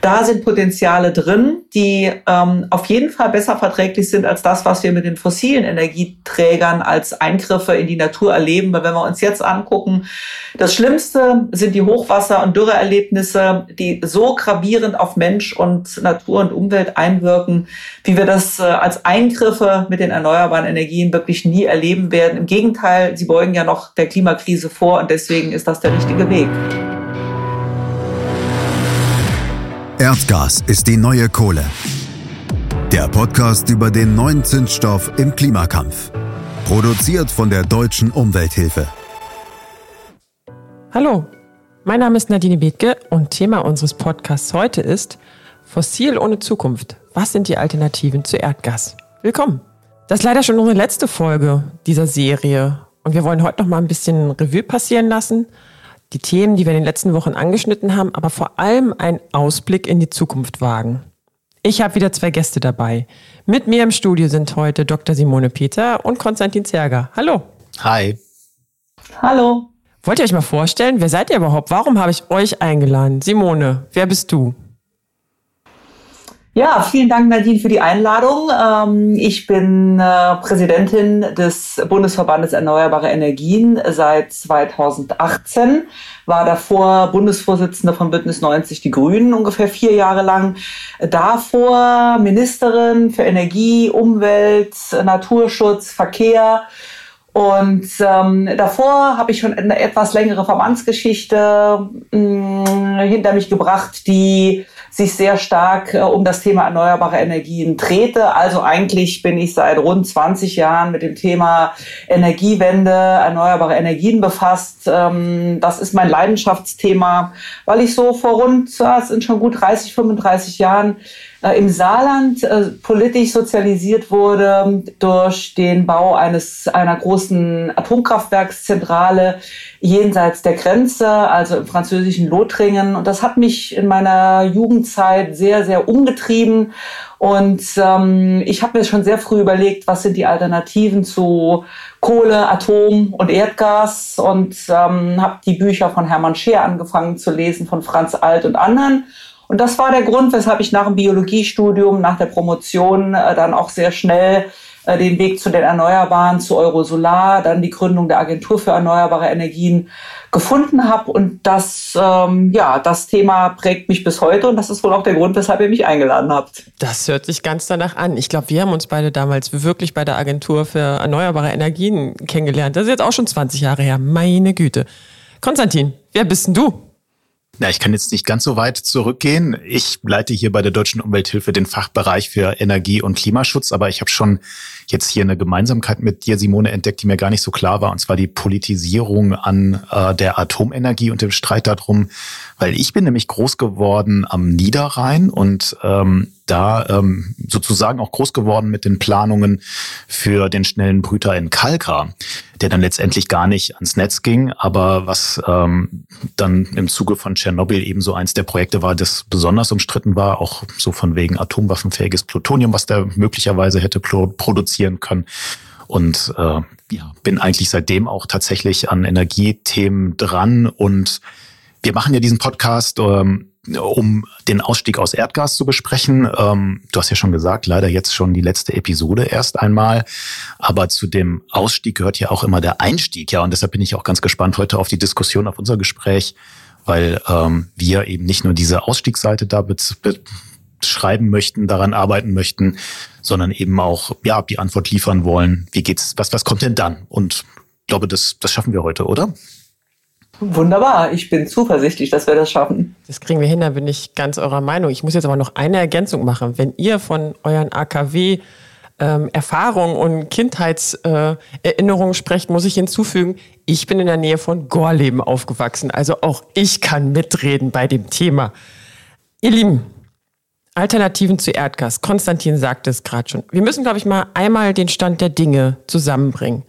Da sind Potenziale drin, die ähm, auf jeden Fall besser verträglich sind als das, was wir mit den fossilen Energieträgern als Eingriffe in die Natur erleben. Weil wenn wir uns jetzt angucken, das Schlimmste sind die Hochwasser- und Dürreerlebnisse, die so gravierend auf Mensch und Natur und Umwelt einwirken, wie wir das äh, als Eingriffe mit den erneuerbaren Energien wirklich nie erleben werden. Im Gegenteil, sie beugen ja noch der Klimakrise vor und deswegen ist das der richtige Weg. Erdgas ist die neue Kohle. Der Podcast über den neuen Zinsstoff im Klimakampf. Produziert von der Deutschen Umwelthilfe. Hallo, mein Name ist Nadine Bethke und Thema unseres Podcasts heute ist Fossil ohne Zukunft. Was sind die Alternativen zu Erdgas? Willkommen. Das ist leider schon unsere letzte Folge dieser Serie und wir wollen heute noch mal ein bisschen Revue passieren lassen – die Themen, die wir in den letzten Wochen angeschnitten haben, aber vor allem einen Ausblick in die Zukunft wagen. Ich habe wieder zwei Gäste dabei. Mit mir im Studio sind heute Dr. Simone Peter und Konstantin Zerger. Hallo. Hi. Hallo. Wollt ihr euch mal vorstellen, wer seid ihr überhaupt? Warum habe ich euch eingeladen? Simone, wer bist du? Ja, vielen Dank, Nadine, für die Einladung. Ähm, ich bin äh, Präsidentin des Bundesverbandes Erneuerbare Energien seit 2018, war davor Bundesvorsitzende von Bündnis 90 Die Grünen ungefähr vier Jahre lang, davor Ministerin für Energie, Umwelt, Naturschutz, Verkehr. Und ähm, davor habe ich schon eine etwas längere Verbandsgeschichte mh, mm, hinter mich gebracht, die sich sehr stark äh, um das Thema erneuerbare Energien trete. Also eigentlich bin ich seit rund 20 Jahren mit dem Thema Energiewende, erneuerbare Energien befasst. Ähm, das ist mein Leidenschaftsthema, weil ich so vor rund, es sind schon gut 30, 35 Jahren äh, im Saarland äh, politisch sozialisiert wurde durch den Bau eines einer großen Atomkraftwerkszentrale jenseits der Grenze, also im französischen Lothringen. Und das hat mich in meiner Jugendzeit sehr, sehr umgetrieben. Und ähm, ich habe mir schon sehr früh überlegt, was sind die Alternativen zu Kohle, Atom und Erdgas und ähm, habe die Bücher von Hermann Scheer angefangen zu lesen, von Franz Alt und anderen und das war der Grund, weshalb ich nach dem Biologiestudium, nach der Promotion äh, dann auch sehr schnell äh, den Weg zu den Erneuerbaren, zu Eurosolar, dann die Gründung der Agentur für erneuerbare Energien gefunden habe. Und das, ähm, ja, das Thema prägt mich bis heute und das ist wohl auch der Grund, weshalb ihr mich eingeladen habt. Das hört sich ganz danach an. Ich glaube, wir haben uns beide damals wirklich bei der Agentur für erneuerbare Energien kennengelernt. Das ist jetzt auch schon 20 Jahre her. Meine Güte. Konstantin, wer bist denn du? Na, ich kann jetzt nicht ganz so weit zurückgehen. Ich leite hier bei der Deutschen Umwelthilfe den Fachbereich für Energie- und Klimaschutz, aber ich habe schon jetzt hier eine Gemeinsamkeit mit dir, Simone, entdeckt, die mir gar nicht so klar war, und zwar die Politisierung an äh, der Atomenergie und dem Streit darum, weil ich bin nämlich groß geworden am Niederrhein und ähm, da ähm, sozusagen auch groß geworden mit den Planungen für den schnellen Brüter in Kalkar, der dann letztendlich gar nicht ans Netz ging, aber was ähm, dann im Zuge von Tschernobyl eben so eins der Projekte war, das besonders umstritten war, auch so von wegen atomwaffenfähiges Plutonium, was der möglicherweise hätte produzieren können. Und äh, ja, bin eigentlich seitdem auch tatsächlich an Energiethemen dran und wir machen ja diesen Podcast, ähm, um den Ausstieg aus Erdgas zu besprechen. Ähm, du hast ja schon gesagt, leider jetzt schon die letzte Episode erst einmal. Aber zu dem Ausstieg gehört ja auch immer der Einstieg. Ja, und deshalb bin ich auch ganz gespannt heute auf die Diskussion, auf unser Gespräch, weil ähm, wir eben nicht nur diese Ausstiegsseite da beschreiben möchten, daran arbeiten möchten, sondern eben auch ja die Antwort liefern wollen. Wie geht's? Was was kommt denn dann? Und ich glaube, das das schaffen wir heute, oder? Wunderbar, ich bin zuversichtlich, dass wir das schaffen. Das kriegen wir hin, da bin ich ganz eurer Meinung. Ich muss jetzt aber noch eine Ergänzung machen. Wenn ihr von euren AKW ähm, Erfahrungen und Kindheitserinnerungen äh, sprecht, muss ich hinzufügen, ich bin in der Nähe von Gorleben aufgewachsen. Also auch ich kann mitreden bei dem Thema. Ihr Lieben, Alternativen zu Erdgas. Konstantin sagte es gerade schon. Wir müssen, glaube ich, mal einmal den Stand der Dinge zusammenbringen.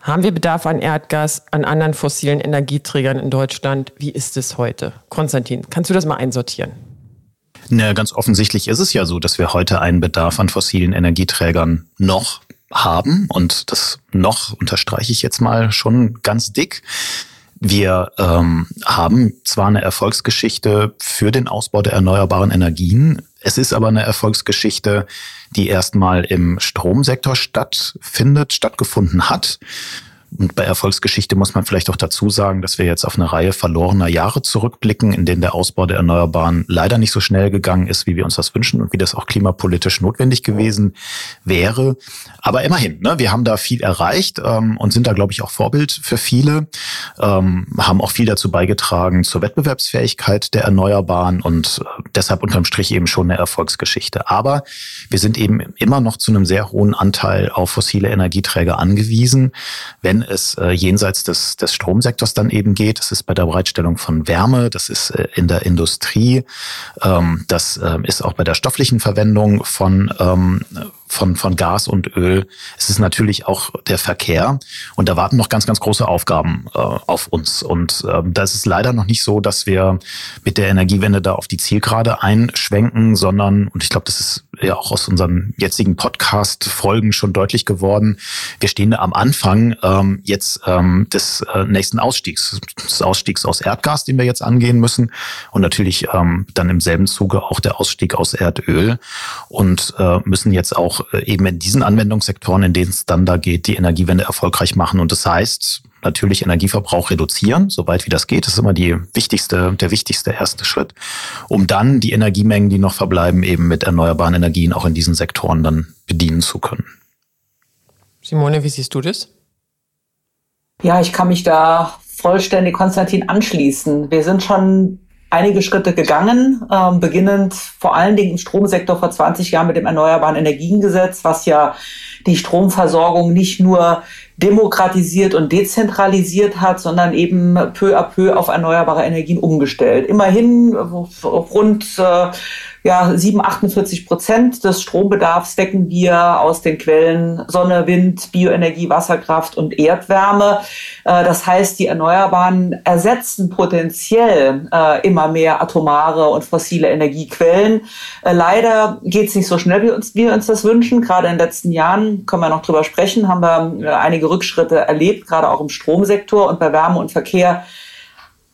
Haben wir Bedarf an Erdgas, an anderen fossilen Energieträgern in Deutschland? Wie ist es heute? Konstantin, kannst du das mal einsortieren? Na, ganz offensichtlich ist es ja so, dass wir heute einen Bedarf an fossilen Energieträgern noch haben. Und das noch unterstreiche ich jetzt mal schon ganz dick. Wir ähm, haben zwar eine Erfolgsgeschichte für den Ausbau der erneuerbaren Energien, es ist aber eine Erfolgsgeschichte, die erstmal im Stromsektor stattfindet, stattgefunden hat. Und bei Erfolgsgeschichte muss man vielleicht auch dazu sagen, dass wir jetzt auf eine Reihe verlorener Jahre zurückblicken, in denen der Ausbau der Erneuerbaren leider nicht so schnell gegangen ist, wie wir uns das wünschen und wie das auch klimapolitisch notwendig gewesen wäre. Aber immerhin, ne, wir haben da viel erreicht ähm, und sind da, glaube ich, auch Vorbild für viele, ähm, haben auch viel dazu beigetragen zur Wettbewerbsfähigkeit der Erneuerbaren und äh, deshalb unterm Strich eben schon eine Erfolgsgeschichte. Aber wir sind eben immer noch zu einem sehr hohen Anteil auf fossile Energieträger angewiesen. Wenn es äh, jenseits des, des Stromsektors dann eben geht. Das ist bei der Bereitstellung von Wärme, das ist äh, in der Industrie, ähm, das äh, ist auch bei der stofflichen Verwendung von, ähm, von, von Gas und Öl. Es ist natürlich auch der Verkehr und da warten noch ganz, ganz große Aufgaben äh, auf uns. Und äh, da ist es leider noch nicht so, dass wir mit der Energiewende da auf die Zielgerade einschwenken, sondern, und ich glaube, das ist ja auch aus unseren jetzigen Podcast-Folgen schon deutlich geworden, wir stehen am Anfang ähm, jetzt ähm, des äh, nächsten Ausstiegs, des Ausstiegs aus Erdgas, den wir jetzt angehen müssen. Und natürlich ähm, dann im selben Zuge auch der Ausstieg aus Erdöl. Und äh, müssen jetzt auch äh, eben in diesen Anwendungssektoren, in denen es dann da geht, die Energiewende erfolgreich machen. Und das heißt, natürlich Energieverbrauch reduzieren, soweit wie das geht. Das ist immer die wichtigste, der wichtigste erste Schritt, um dann die Energiemengen, die noch verbleiben, eben mit erneuerbaren Energien auch in diesen Sektoren dann bedienen zu können. Simone, wie siehst du das? Ja, ich kann mich da vollständig Konstantin anschließen. Wir sind schon einige Schritte gegangen, ähm, beginnend vor allen Dingen im Stromsektor vor 20 Jahren mit dem Erneuerbaren Energiengesetz, was ja die Stromversorgung nicht nur demokratisiert und dezentralisiert hat, sondern eben peu à peu auf erneuerbare Energien umgestellt. Immerhin rund äh, ja, 7, 48 Prozent des Strombedarfs decken wir aus den Quellen Sonne, Wind, Bioenergie, Wasserkraft und Erdwärme. Äh, das heißt, die Erneuerbaren ersetzen potenziell äh, immer mehr atomare und fossile Energiequellen. Äh, leider geht es nicht so schnell, wie wir uns das wünschen. Gerade in den letzten Jahren, können wir noch drüber sprechen, haben wir einige Rückschritte erlebt, gerade auch im Stromsektor und bei Wärme und Verkehr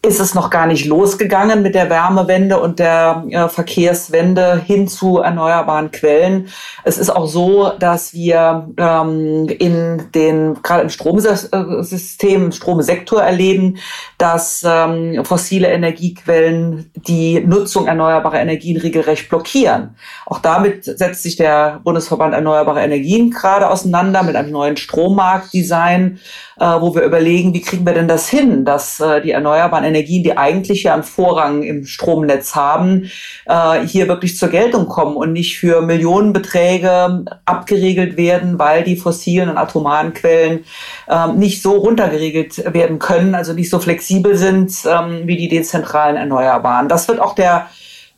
ist es noch gar nicht losgegangen mit der Wärmewende und der äh, Verkehrswende hin zu erneuerbaren Quellen. Es ist auch so, dass wir ähm, in den gerade im Stromsystem, im Stromsektor erleben, dass ähm, fossile Energiequellen die Nutzung erneuerbarer Energien regelrecht blockieren. Auch damit setzt sich der Bundesverband Erneuerbare Energien gerade auseinander mit einem neuen Strommarktdesign äh, wo wir überlegen, wie kriegen wir denn das hin, dass äh, die erneuerbaren Energien, die eigentlich ja einen Vorrang im Stromnetz haben, äh, hier wirklich zur Geltung kommen und nicht für Millionenbeträge abgeregelt werden, weil die fossilen und atomaren Quellen ähm, nicht so runtergeregelt werden können, also nicht so flexibel sind ähm, wie die dezentralen Erneuerbaren. Das wird auch der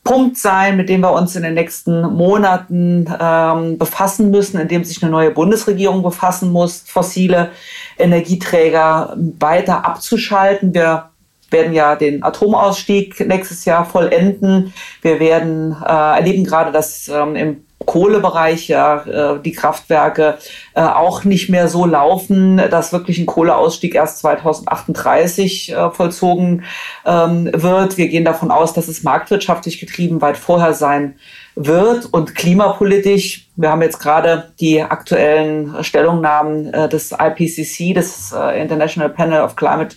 Punkt sein, mit dem wir uns in den nächsten Monaten ähm, befassen müssen, in dem sich eine neue Bundesregierung befassen muss, fossile Energieträger weiter abzuschalten. Wir werden ja den Atomausstieg nächstes Jahr vollenden. Wir werden äh, erleben gerade, dass ähm, im Kohlebereich ja äh, die Kraftwerke äh, auch nicht mehr so laufen, dass wirklich ein Kohleausstieg erst 2038 äh, vollzogen ähm, wird. Wir gehen davon aus, dass es marktwirtschaftlich getrieben weit vorher sein wird und klimapolitisch. Wir haben jetzt gerade die aktuellen Stellungnahmen äh, des IPCC, des äh, International Panel of Climate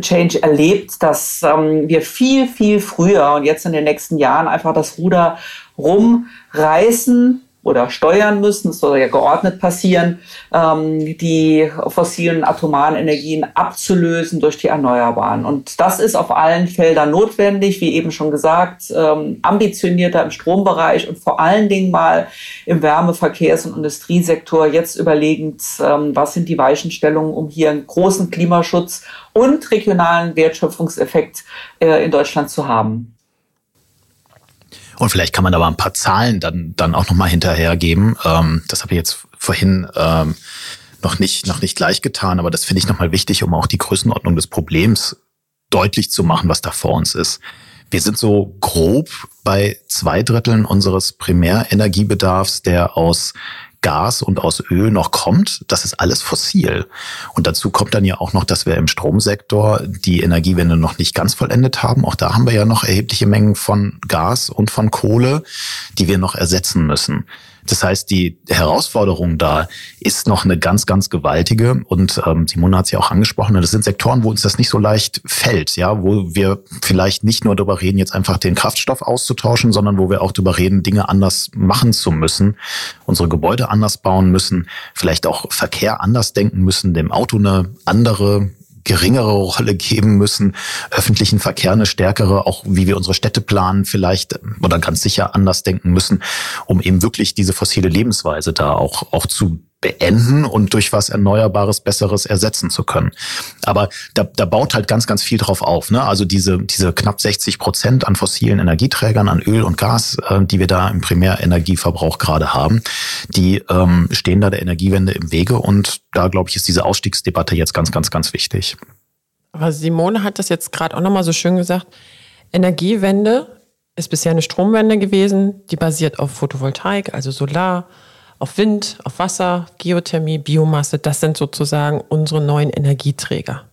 Change, erlebt, dass ähm, wir viel, viel früher und jetzt in den nächsten Jahren einfach das Ruder rumreißen oder steuern müssen, das soll ja geordnet passieren, ähm, die fossilen atomaren Energien abzulösen durch die Erneuerbaren. Und das ist auf allen Feldern notwendig, wie eben schon gesagt, ähm, ambitionierter im Strombereich und vor allen Dingen mal im Wärmeverkehrs- und Industriesektor jetzt überlegend, ähm, was sind die Weichenstellungen, um hier einen großen Klimaschutz und regionalen Wertschöpfungseffekt äh, in Deutschland zu haben. Und vielleicht kann man aber ein paar Zahlen dann, dann auch nochmal hinterhergeben. Ähm, das habe ich jetzt vorhin ähm, noch nicht, noch nicht gleich getan, aber das finde ich nochmal wichtig, um auch die Größenordnung des Problems deutlich zu machen, was da vor uns ist. Wir sind so grob bei zwei Dritteln unseres Primärenergiebedarfs, der aus Gas und aus Öl noch kommt, das ist alles fossil. Und dazu kommt dann ja auch noch, dass wir im Stromsektor die Energiewende noch nicht ganz vollendet haben. Auch da haben wir ja noch erhebliche Mengen von Gas und von Kohle, die wir noch ersetzen müssen. Das heißt, die Herausforderung da ist noch eine ganz, ganz gewaltige. Und ähm, Simone hat es ja auch angesprochen, das sind Sektoren, wo uns das nicht so leicht fällt, ja, wo wir vielleicht nicht nur darüber reden, jetzt einfach den Kraftstoff auszutauschen, sondern wo wir auch darüber reden, Dinge anders machen zu müssen, unsere Gebäude anders bauen müssen, vielleicht auch Verkehr anders denken müssen, dem Auto eine andere geringere Rolle geben müssen, öffentlichen Verkehr eine stärkere, auch wie wir unsere Städte planen vielleicht oder ganz sicher anders denken müssen, um eben wirklich diese fossile Lebensweise da auch, auch zu beenden und durch was Erneuerbares, Besseres ersetzen zu können. Aber da, da baut halt ganz, ganz viel drauf auf. Ne? Also diese, diese knapp 60 Prozent an fossilen Energieträgern, an Öl und Gas, äh, die wir da im Primärenergieverbrauch gerade haben, die ähm, stehen da der Energiewende im Wege. Und da, glaube ich, ist diese Ausstiegsdebatte jetzt ganz, ganz, ganz wichtig. Aber Simone hat das jetzt gerade auch nochmal so schön gesagt. Energiewende ist bisher eine Stromwende gewesen, die basiert auf Photovoltaik, also Solar, auf Wind, auf Wasser, Geothermie, Biomasse, das sind sozusagen unsere neuen Energieträger.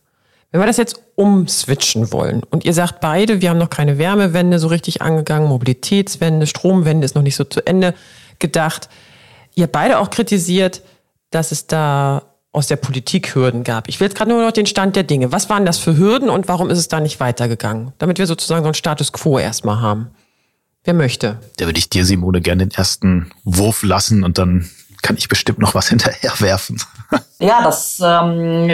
Wenn wir das jetzt umswitchen wollen und ihr sagt beide, wir haben noch keine Wärmewende so richtig angegangen, Mobilitätswende, Stromwende ist noch nicht so zu Ende gedacht. Ihr beide auch kritisiert, dass es da aus der Politik Hürden gab. Ich will jetzt gerade nur noch den Stand der Dinge. Was waren das für Hürden und warum ist es da nicht weitergegangen? Damit wir sozusagen so einen Status quo erstmal haben. Wer möchte? Da würde ich dir, Simone, gerne den ersten Wurf lassen und dann kann ich bestimmt noch was hinterher werfen. Ja, das ähm,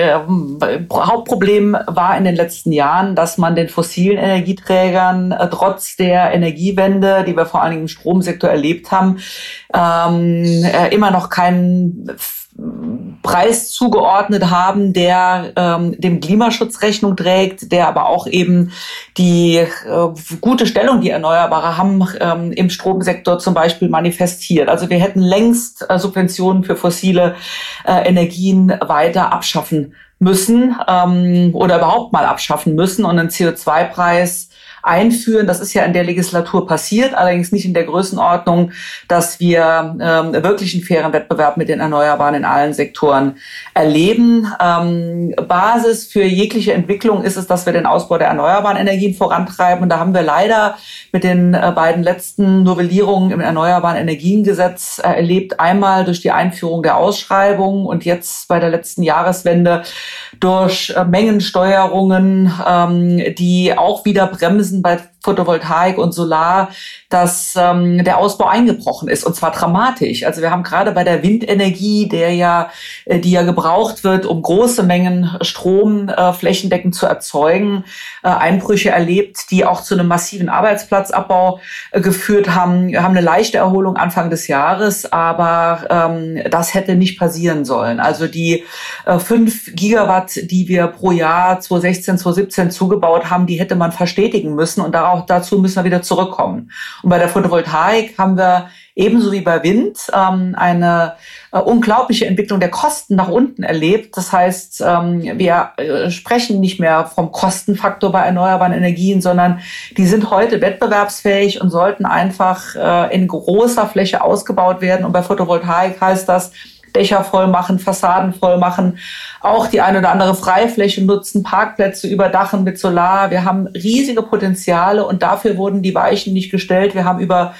Hauptproblem war in den letzten Jahren, dass man den fossilen Energieträgern äh, trotz der Energiewende, die wir vor allen Dingen im Stromsektor erlebt haben, ähm, äh, immer noch keinen Preis zugeordnet haben, der ähm, dem Klimaschutz Rechnung trägt, der aber auch eben die äh, gute Stellung, die Erneuerbare haben, ähm, im Stromsektor zum Beispiel manifestiert. Also wir hätten längst äh, Subventionen für fossile äh, Energien weiter abschaffen müssen ähm, oder überhaupt mal abschaffen müssen und einen CO2-Preis einführen. Das ist ja in der Legislatur passiert, allerdings nicht in der Größenordnung, dass wir ähm, wirklich einen fairen Wettbewerb mit den Erneuerbaren in allen Sektoren erleben. Ähm, Basis für jegliche Entwicklung ist es, dass wir den Ausbau der erneuerbaren Energien vorantreiben. Und da haben wir leider mit den äh, beiden letzten Novellierungen im Erneuerbaren Energiengesetz äh, erlebt. Einmal durch die Einführung der Ausschreibung und jetzt bei der letzten Jahreswende durch äh, Mengensteuerungen, ähm, die auch wieder bremsen bei Photovoltaik und Solar, dass ähm, der Ausbau eingebrochen ist und zwar dramatisch. Also wir haben gerade bei der Windenergie, der ja, äh, die ja gebraucht wird, um große Mengen Strom äh, flächendeckend zu erzeugen, äh, Einbrüche erlebt, die auch zu einem massiven Arbeitsplatzabbau äh, geführt haben. Wir haben eine leichte Erholung Anfang des Jahres, aber ähm, das hätte nicht passieren sollen. Also die äh, fünf Gigawatt, die wir pro Jahr 2016, 2017 zugebaut haben, die hätte man verstetigen müssen und darauf auch dazu müssen wir wieder zurückkommen. Und bei der Photovoltaik haben wir ebenso wie bei Wind ähm, eine äh, unglaubliche Entwicklung der Kosten nach unten erlebt. Das heißt, ähm, wir äh, sprechen nicht mehr vom Kostenfaktor bei erneuerbaren Energien, sondern die sind heute wettbewerbsfähig und sollten einfach äh, in großer Fläche ausgebaut werden. Und bei Photovoltaik heißt das, Dächer voll machen, Fassaden voll machen, auch die eine oder andere Freifläche nutzen, Parkplätze überdachen mit Solar. Wir haben riesige Potenziale und dafür wurden die Weichen nicht gestellt. Wir haben über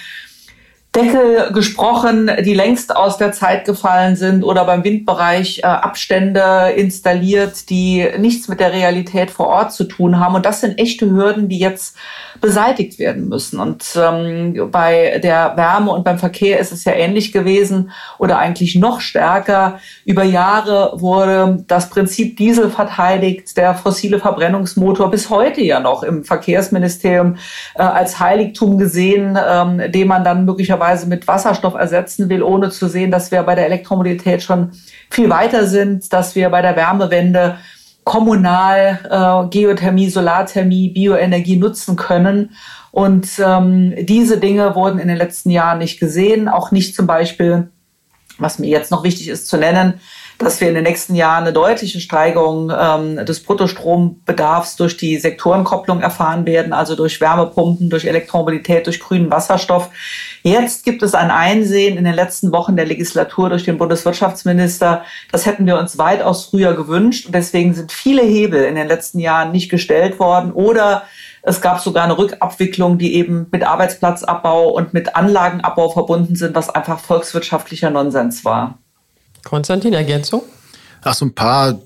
Deckel gesprochen, die längst aus der Zeit gefallen sind oder beim Windbereich äh, Abstände installiert, die nichts mit der Realität vor Ort zu tun haben. Und das sind echte Hürden, die jetzt beseitigt werden müssen. Und ähm, bei der Wärme und beim Verkehr ist es ja ähnlich gewesen oder eigentlich noch stärker. Über Jahre wurde das Prinzip Diesel verteidigt, der fossile Verbrennungsmotor bis heute ja noch im Verkehrsministerium äh, als Heiligtum gesehen, ähm, den man dann möglicherweise mit Wasserstoff ersetzen will, ohne zu sehen, dass wir bei der Elektromobilität schon viel weiter sind, dass wir bei der Wärmewende kommunal äh, Geothermie, Solarthermie, Bioenergie nutzen können. Und ähm, diese Dinge wurden in den letzten Jahren nicht gesehen, auch nicht zum Beispiel, was mir jetzt noch wichtig ist zu nennen, dass wir in den nächsten Jahren eine deutliche Steigerung ähm, des Bruttostrombedarfs durch die Sektorenkopplung erfahren werden, also durch Wärmepumpen, durch Elektromobilität, durch grünen Wasserstoff. Jetzt gibt es ein Einsehen in den letzten Wochen der Legislatur durch den Bundeswirtschaftsminister. Das hätten wir uns weitaus früher gewünscht. Und deswegen sind viele Hebel in den letzten Jahren nicht gestellt worden oder es gab sogar eine Rückabwicklung, die eben mit Arbeitsplatzabbau und mit Anlagenabbau verbunden sind, was einfach volkswirtschaftlicher Nonsens war. Konstantin, Ergänzung? Ach, so ein paar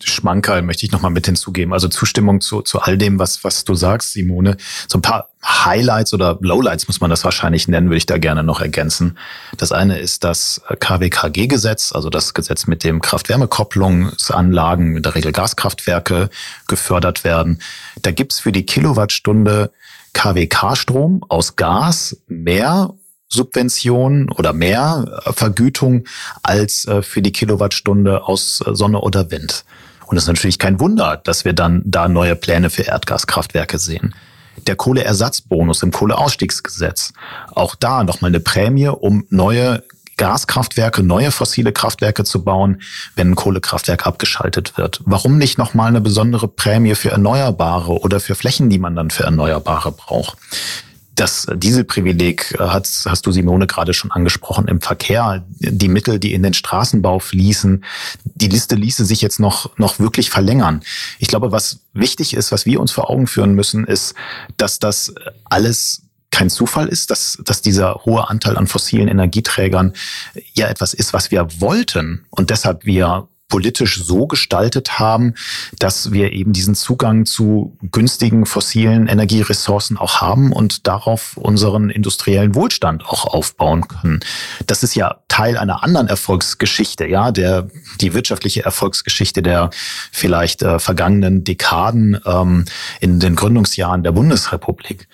Schmankerl möchte ich nochmal mit hinzugeben. Also Zustimmung zu, zu all dem, was, was du sagst, Simone. So ein paar Highlights oder Lowlights muss man das wahrscheinlich nennen, würde ich da gerne noch ergänzen. Das eine ist das KWKG-Gesetz, also das Gesetz, mit dem Kraft-Wärme-Kopplungsanlagen, in der Regel Gaskraftwerke, gefördert werden. Da gibt's für die Kilowattstunde KWK-Strom aus Gas mehr Subvention oder mehr Vergütung als äh, für die Kilowattstunde aus äh, Sonne oder Wind. Und es ist natürlich kein Wunder, dass wir dann da neue Pläne für Erdgaskraftwerke sehen. Der Kohleersatzbonus im Kohleausstiegsgesetz. Auch da nochmal eine Prämie, um neue Gaskraftwerke, neue fossile Kraftwerke zu bauen, wenn ein Kohlekraftwerk abgeschaltet wird. Warum nicht nochmal eine besondere Prämie für Erneuerbare oder für Flächen, die man dann für Erneuerbare braucht? Das Dieselprivileg äh, hat, hast du Simone gerade schon angesprochen im Verkehr. Die Mittel, die in den Straßenbau fließen, die Liste ließe sich jetzt noch, noch wirklich verlängern. Ich glaube, was wichtig ist, was wir uns vor Augen führen müssen, ist, dass das alles kein Zufall ist, dass, dass dieser hohe Anteil an fossilen Energieträgern ja etwas ist, was wir wollten und deshalb wir politisch so gestaltet haben, dass wir eben diesen Zugang zu günstigen fossilen Energieressourcen auch haben und darauf unseren industriellen Wohlstand auch aufbauen können. Das ist ja Teil einer anderen Erfolgsgeschichte, ja, der die wirtschaftliche Erfolgsgeschichte der vielleicht äh, vergangenen Dekaden ähm, in den Gründungsjahren der Bundesrepublik.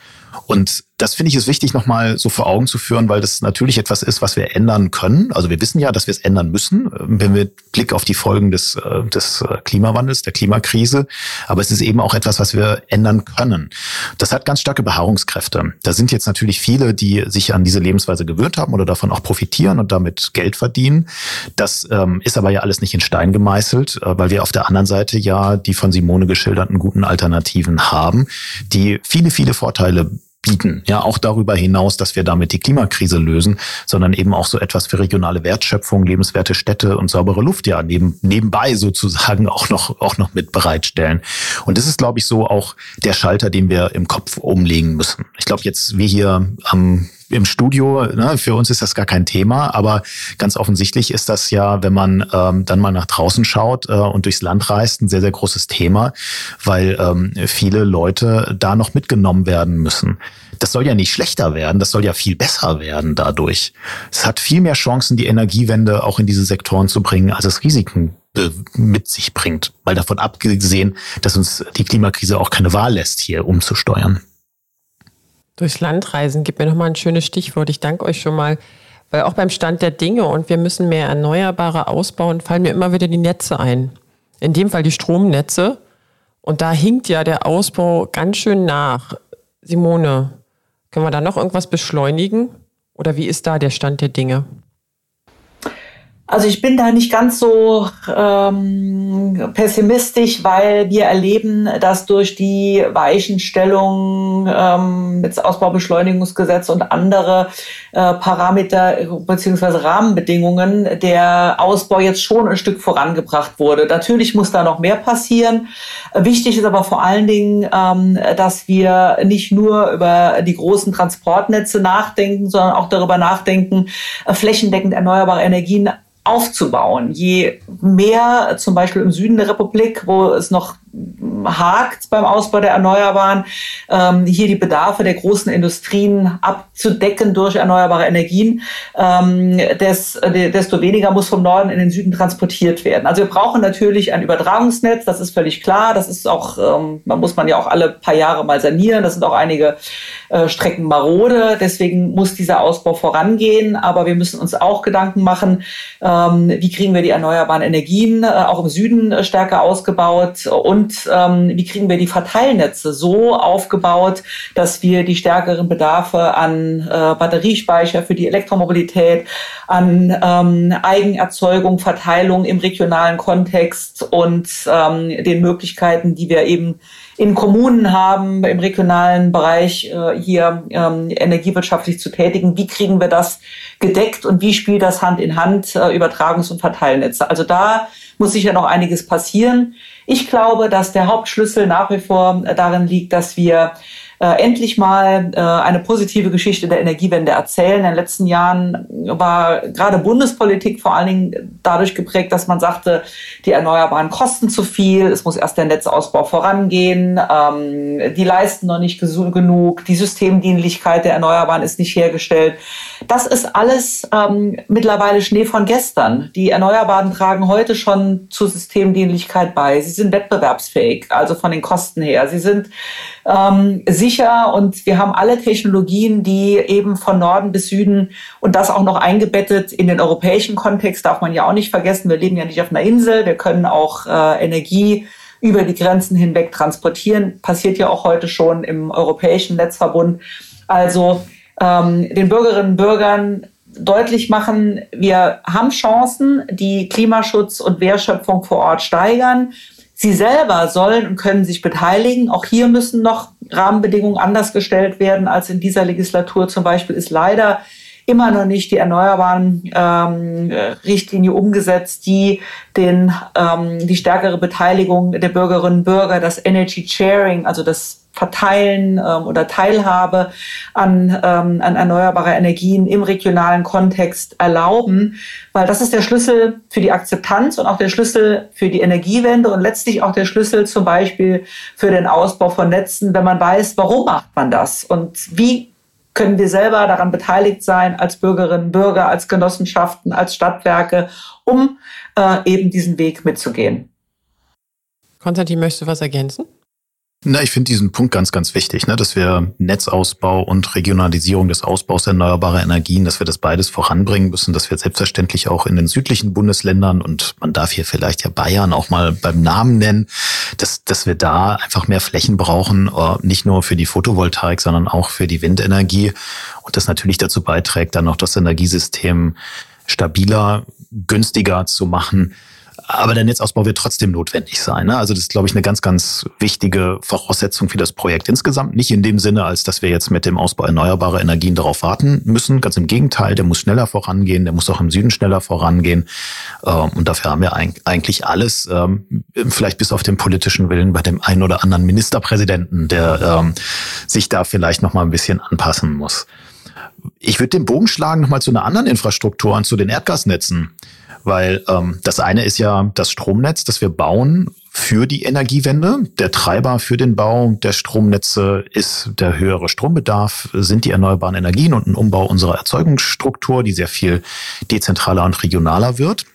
Und das finde ich ist wichtig, nochmal so vor Augen zu führen, weil das natürlich etwas ist, was wir ändern können. Also wir wissen ja, dass wir es ändern müssen, wenn wir Blick auf die Folgen des, äh, des Klimawandels, der Klimakrise. Aber es ist eben auch etwas, was wir ändern können. Das hat ganz starke Beharrungskräfte. Da sind jetzt natürlich viele, die sich an diese Lebensweise gewöhnt haben oder davon auch profitieren und damit Geld verdienen. Das ähm, ist aber ja alles nicht in Stein gemeißelt, äh, weil wir auf der anderen Seite ja die von Simone geschilderten guten Alternativen haben, die viele, viele Vorteile bieten. Ja, auch darüber hinaus, dass wir damit die Klimakrise lösen, sondern eben auch so etwas für regionale Wertschöpfung, lebenswerte Städte und saubere Luft ja neben, nebenbei sozusagen auch noch, auch noch mit bereitstellen. Und das ist, glaube ich, so auch der Schalter, den wir im Kopf umlegen müssen. Ich glaube, jetzt wir hier am im Studio, ne, für uns ist das gar kein Thema, aber ganz offensichtlich ist das ja, wenn man ähm, dann mal nach draußen schaut äh, und durchs Land reist, ein sehr, sehr großes Thema, weil ähm, viele Leute da noch mitgenommen werden müssen. Das soll ja nicht schlechter werden, das soll ja viel besser werden dadurch. Es hat viel mehr Chancen, die Energiewende auch in diese Sektoren zu bringen, als es Risiken äh, mit sich bringt. Weil davon abgesehen, dass uns die Klimakrise auch keine Wahl lässt, hier umzusteuern. Durchs Land reisen, gib mir nochmal ein schönes Stichwort. Ich danke euch schon mal, weil auch beim Stand der Dinge und wir müssen mehr Erneuerbare ausbauen, fallen mir immer wieder die Netze ein. In dem Fall die Stromnetze. Und da hinkt ja der Ausbau ganz schön nach. Simone, können wir da noch irgendwas beschleunigen? Oder wie ist da der Stand der Dinge? Also ich bin da nicht ganz so ähm, pessimistisch, weil wir erleben, dass durch die Weichenstellung ähm, mit Ausbaubeschleunigungsgesetz und andere Parameter beziehungsweise Rahmenbedingungen der Ausbau jetzt schon ein Stück vorangebracht wurde. Natürlich muss da noch mehr passieren. Wichtig ist aber vor allen Dingen, ähm, dass wir nicht nur über die großen Transportnetze nachdenken, sondern auch darüber nachdenken, äh, flächendeckend erneuerbare Energien aufzubauen. Je mehr zum Beispiel im Süden der Republik, wo es noch hakt beim Ausbau der Erneuerbaren, ähm, hier die Bedarfe der großen Industrien abzudecken durch erneuerbare Energien, ähm, des, desto weniger muss vom Norden in den Süden transportiert werden. Also wir brauchen natürlich ein Übertragungsnetz, das ist völlig klar. Das ist auch, ähm, man muss man ja auch alle paar Jahre mal sanieren. Das sind auch einige äh, Strecken marode. Deswegen muss dieser Ausbau vorangehen. Aber wir müssen uns auch Gedanken machen, ähm, wie kriegen wir die erneuerbaren Energien äh, auch im Süden äh, stärker ausgebaut und ähm, ähm, wie kriegen wir die Verteilnetze so aufgebaut, dass wir die stärkeren Bedarfe an äh, Batteriespeicher für die Elektromobilität, an ähm, Eigenerzeugung, Verteilung im regionalen Kontext und ähm, den Möglichkeiten, die wir eben in Kommunen haben, im regionalen Bereich äh, hier ähm, energiewirtschaftlich zu tätigen. Wie kriegen wir das gedeckt und wie spielt das Hand in Hand äh, Übertragungs- und Verteilnetze? Also da muss sicher noch einiges passieren. Ich glaube, dass der Hauptschlüssel nach wie vor darin liegt, dass wir äh, endlich mal äh, eine positive Geschichte der Energiewende erzählen. In den letzten Jahren war gerade Bundespolitik vor allen Dingen dadurch geprägt, dass man sagte, die Erneuerbaren kosten zu viel, es muss erst der Netzausbau vorangehen, ähm, die leisten noch nicht genug, die Systemdienlichkeit der Erneuerbaren ist nicht hergestellt. Das ist alles ähm, mittlerweile Schnee von gestern. Die Erneuerbaren tragen heute schon zur Systemdienlichkeit bei. Sie sind wettbewerbsfähig, also von den Kosten her. Sie sind ähm, sicher und wir haben alle Technologien, die eben von Norden bis Süden und das auch noch eingebettet in den europäischen Kontext, darf man ja auch nicht vergessen. Wir leben ja nicht auf einer Insel, wir können auch äh, Energie über die Grenzen hinweg transportieren. Passiert ja auch heute schon im europäischen Netzverbund. Also ähm, den Bürgerinnen und Bürgern deutlich machen, wir haben Chancen, die Klimaschutz und Wertschöpfung vor Ort steigern. Sie selber sollen und können sich beteiligen. Auch hier müssen noch Rahmenbedingungen anders gestellt werden als in dieser Legislatur. Zum Beispiel ist leider immer noch nicht die Erneuerbaren ähm, Richtlinie umgesetzt, die den ähm, die stärkere Beteiligung der Bürgerinnen und Bürger, das Energy Sharing, also das Verteilen ähm, oder Teilhabe an, ähm, an erneuerbare Energien im regionalen Kontext erlauben, weil das ist der Schlüssel für die Akzeptanz und auch der Schlüssel für die Energiewende und letztlich auch der Schlüssel zum Beispiel für den Ausbau von Netzen, wenn man weiß, warum macht man das und wie können wir selber daran beteiligt sein als Bürgerinnen, Bürger, als Genossenschaften, als Stadtwerke, um äh, eben diesen Weg mitzugehen. Konstantin, möchtest du was ergänzen? Na, ich finde diesen Punkt ganz, ganz wichtig, ne, dass wir Netzausbau und Regionalisierung des Ausbaus erneuerbarer Energien, dass wir das beides voranbringen müssen, dass wir selbstverständlich auch in den südlichen Bundesländern und man darf hier vielleicht ja Bayern auch mal beim Namen nennen, dass, dass wir da einfach mehr Flächen brauchen, äh, nicht nur für die Photovoltaik, sondern auch für die Windenergie. Und das natürlich dazu beiträgt, dann auch das Energiesystem stabiler, günstiger zu machen aber der Netzausbau wird trotzdem notwendig sein. Ne? Also das ist, glaube ich, eine ganz, ganz wichtige Voraussetzung für das Projekt insgesamt. Nicht in dem Sinne, als dass wir jetzt mit dem Ausbau erneuerbarer Energien darauf warten müssen. Ganz im Gegenteil, der muss schneller vorangehen, der muss auch im Süden schneller vorangehen. Ähm, und dafür haben wir eigentlich alles, ähm, vielleicht bis auf den politischen Willen bei dem einen oder anderen Ministerpräsidenten, der ähm, sich da vielleicht noch mal ein bisschen anpassen muss. Ich würde den Bogen schlagen nochmal zu einer anderen Infrastruktur und zu den Erdgasnetzen. Weil ähm, das eine ist ja das Stromnetz, das wir bauen für die Energiewende. Der Treiber für den Bau der Stromnetze ist der höhere Strombedarf, sind die erneuerbaren Energien und ein Umbau unserer Erzeugungsstruktur, die sehr viel dezentraler und regionaler wird.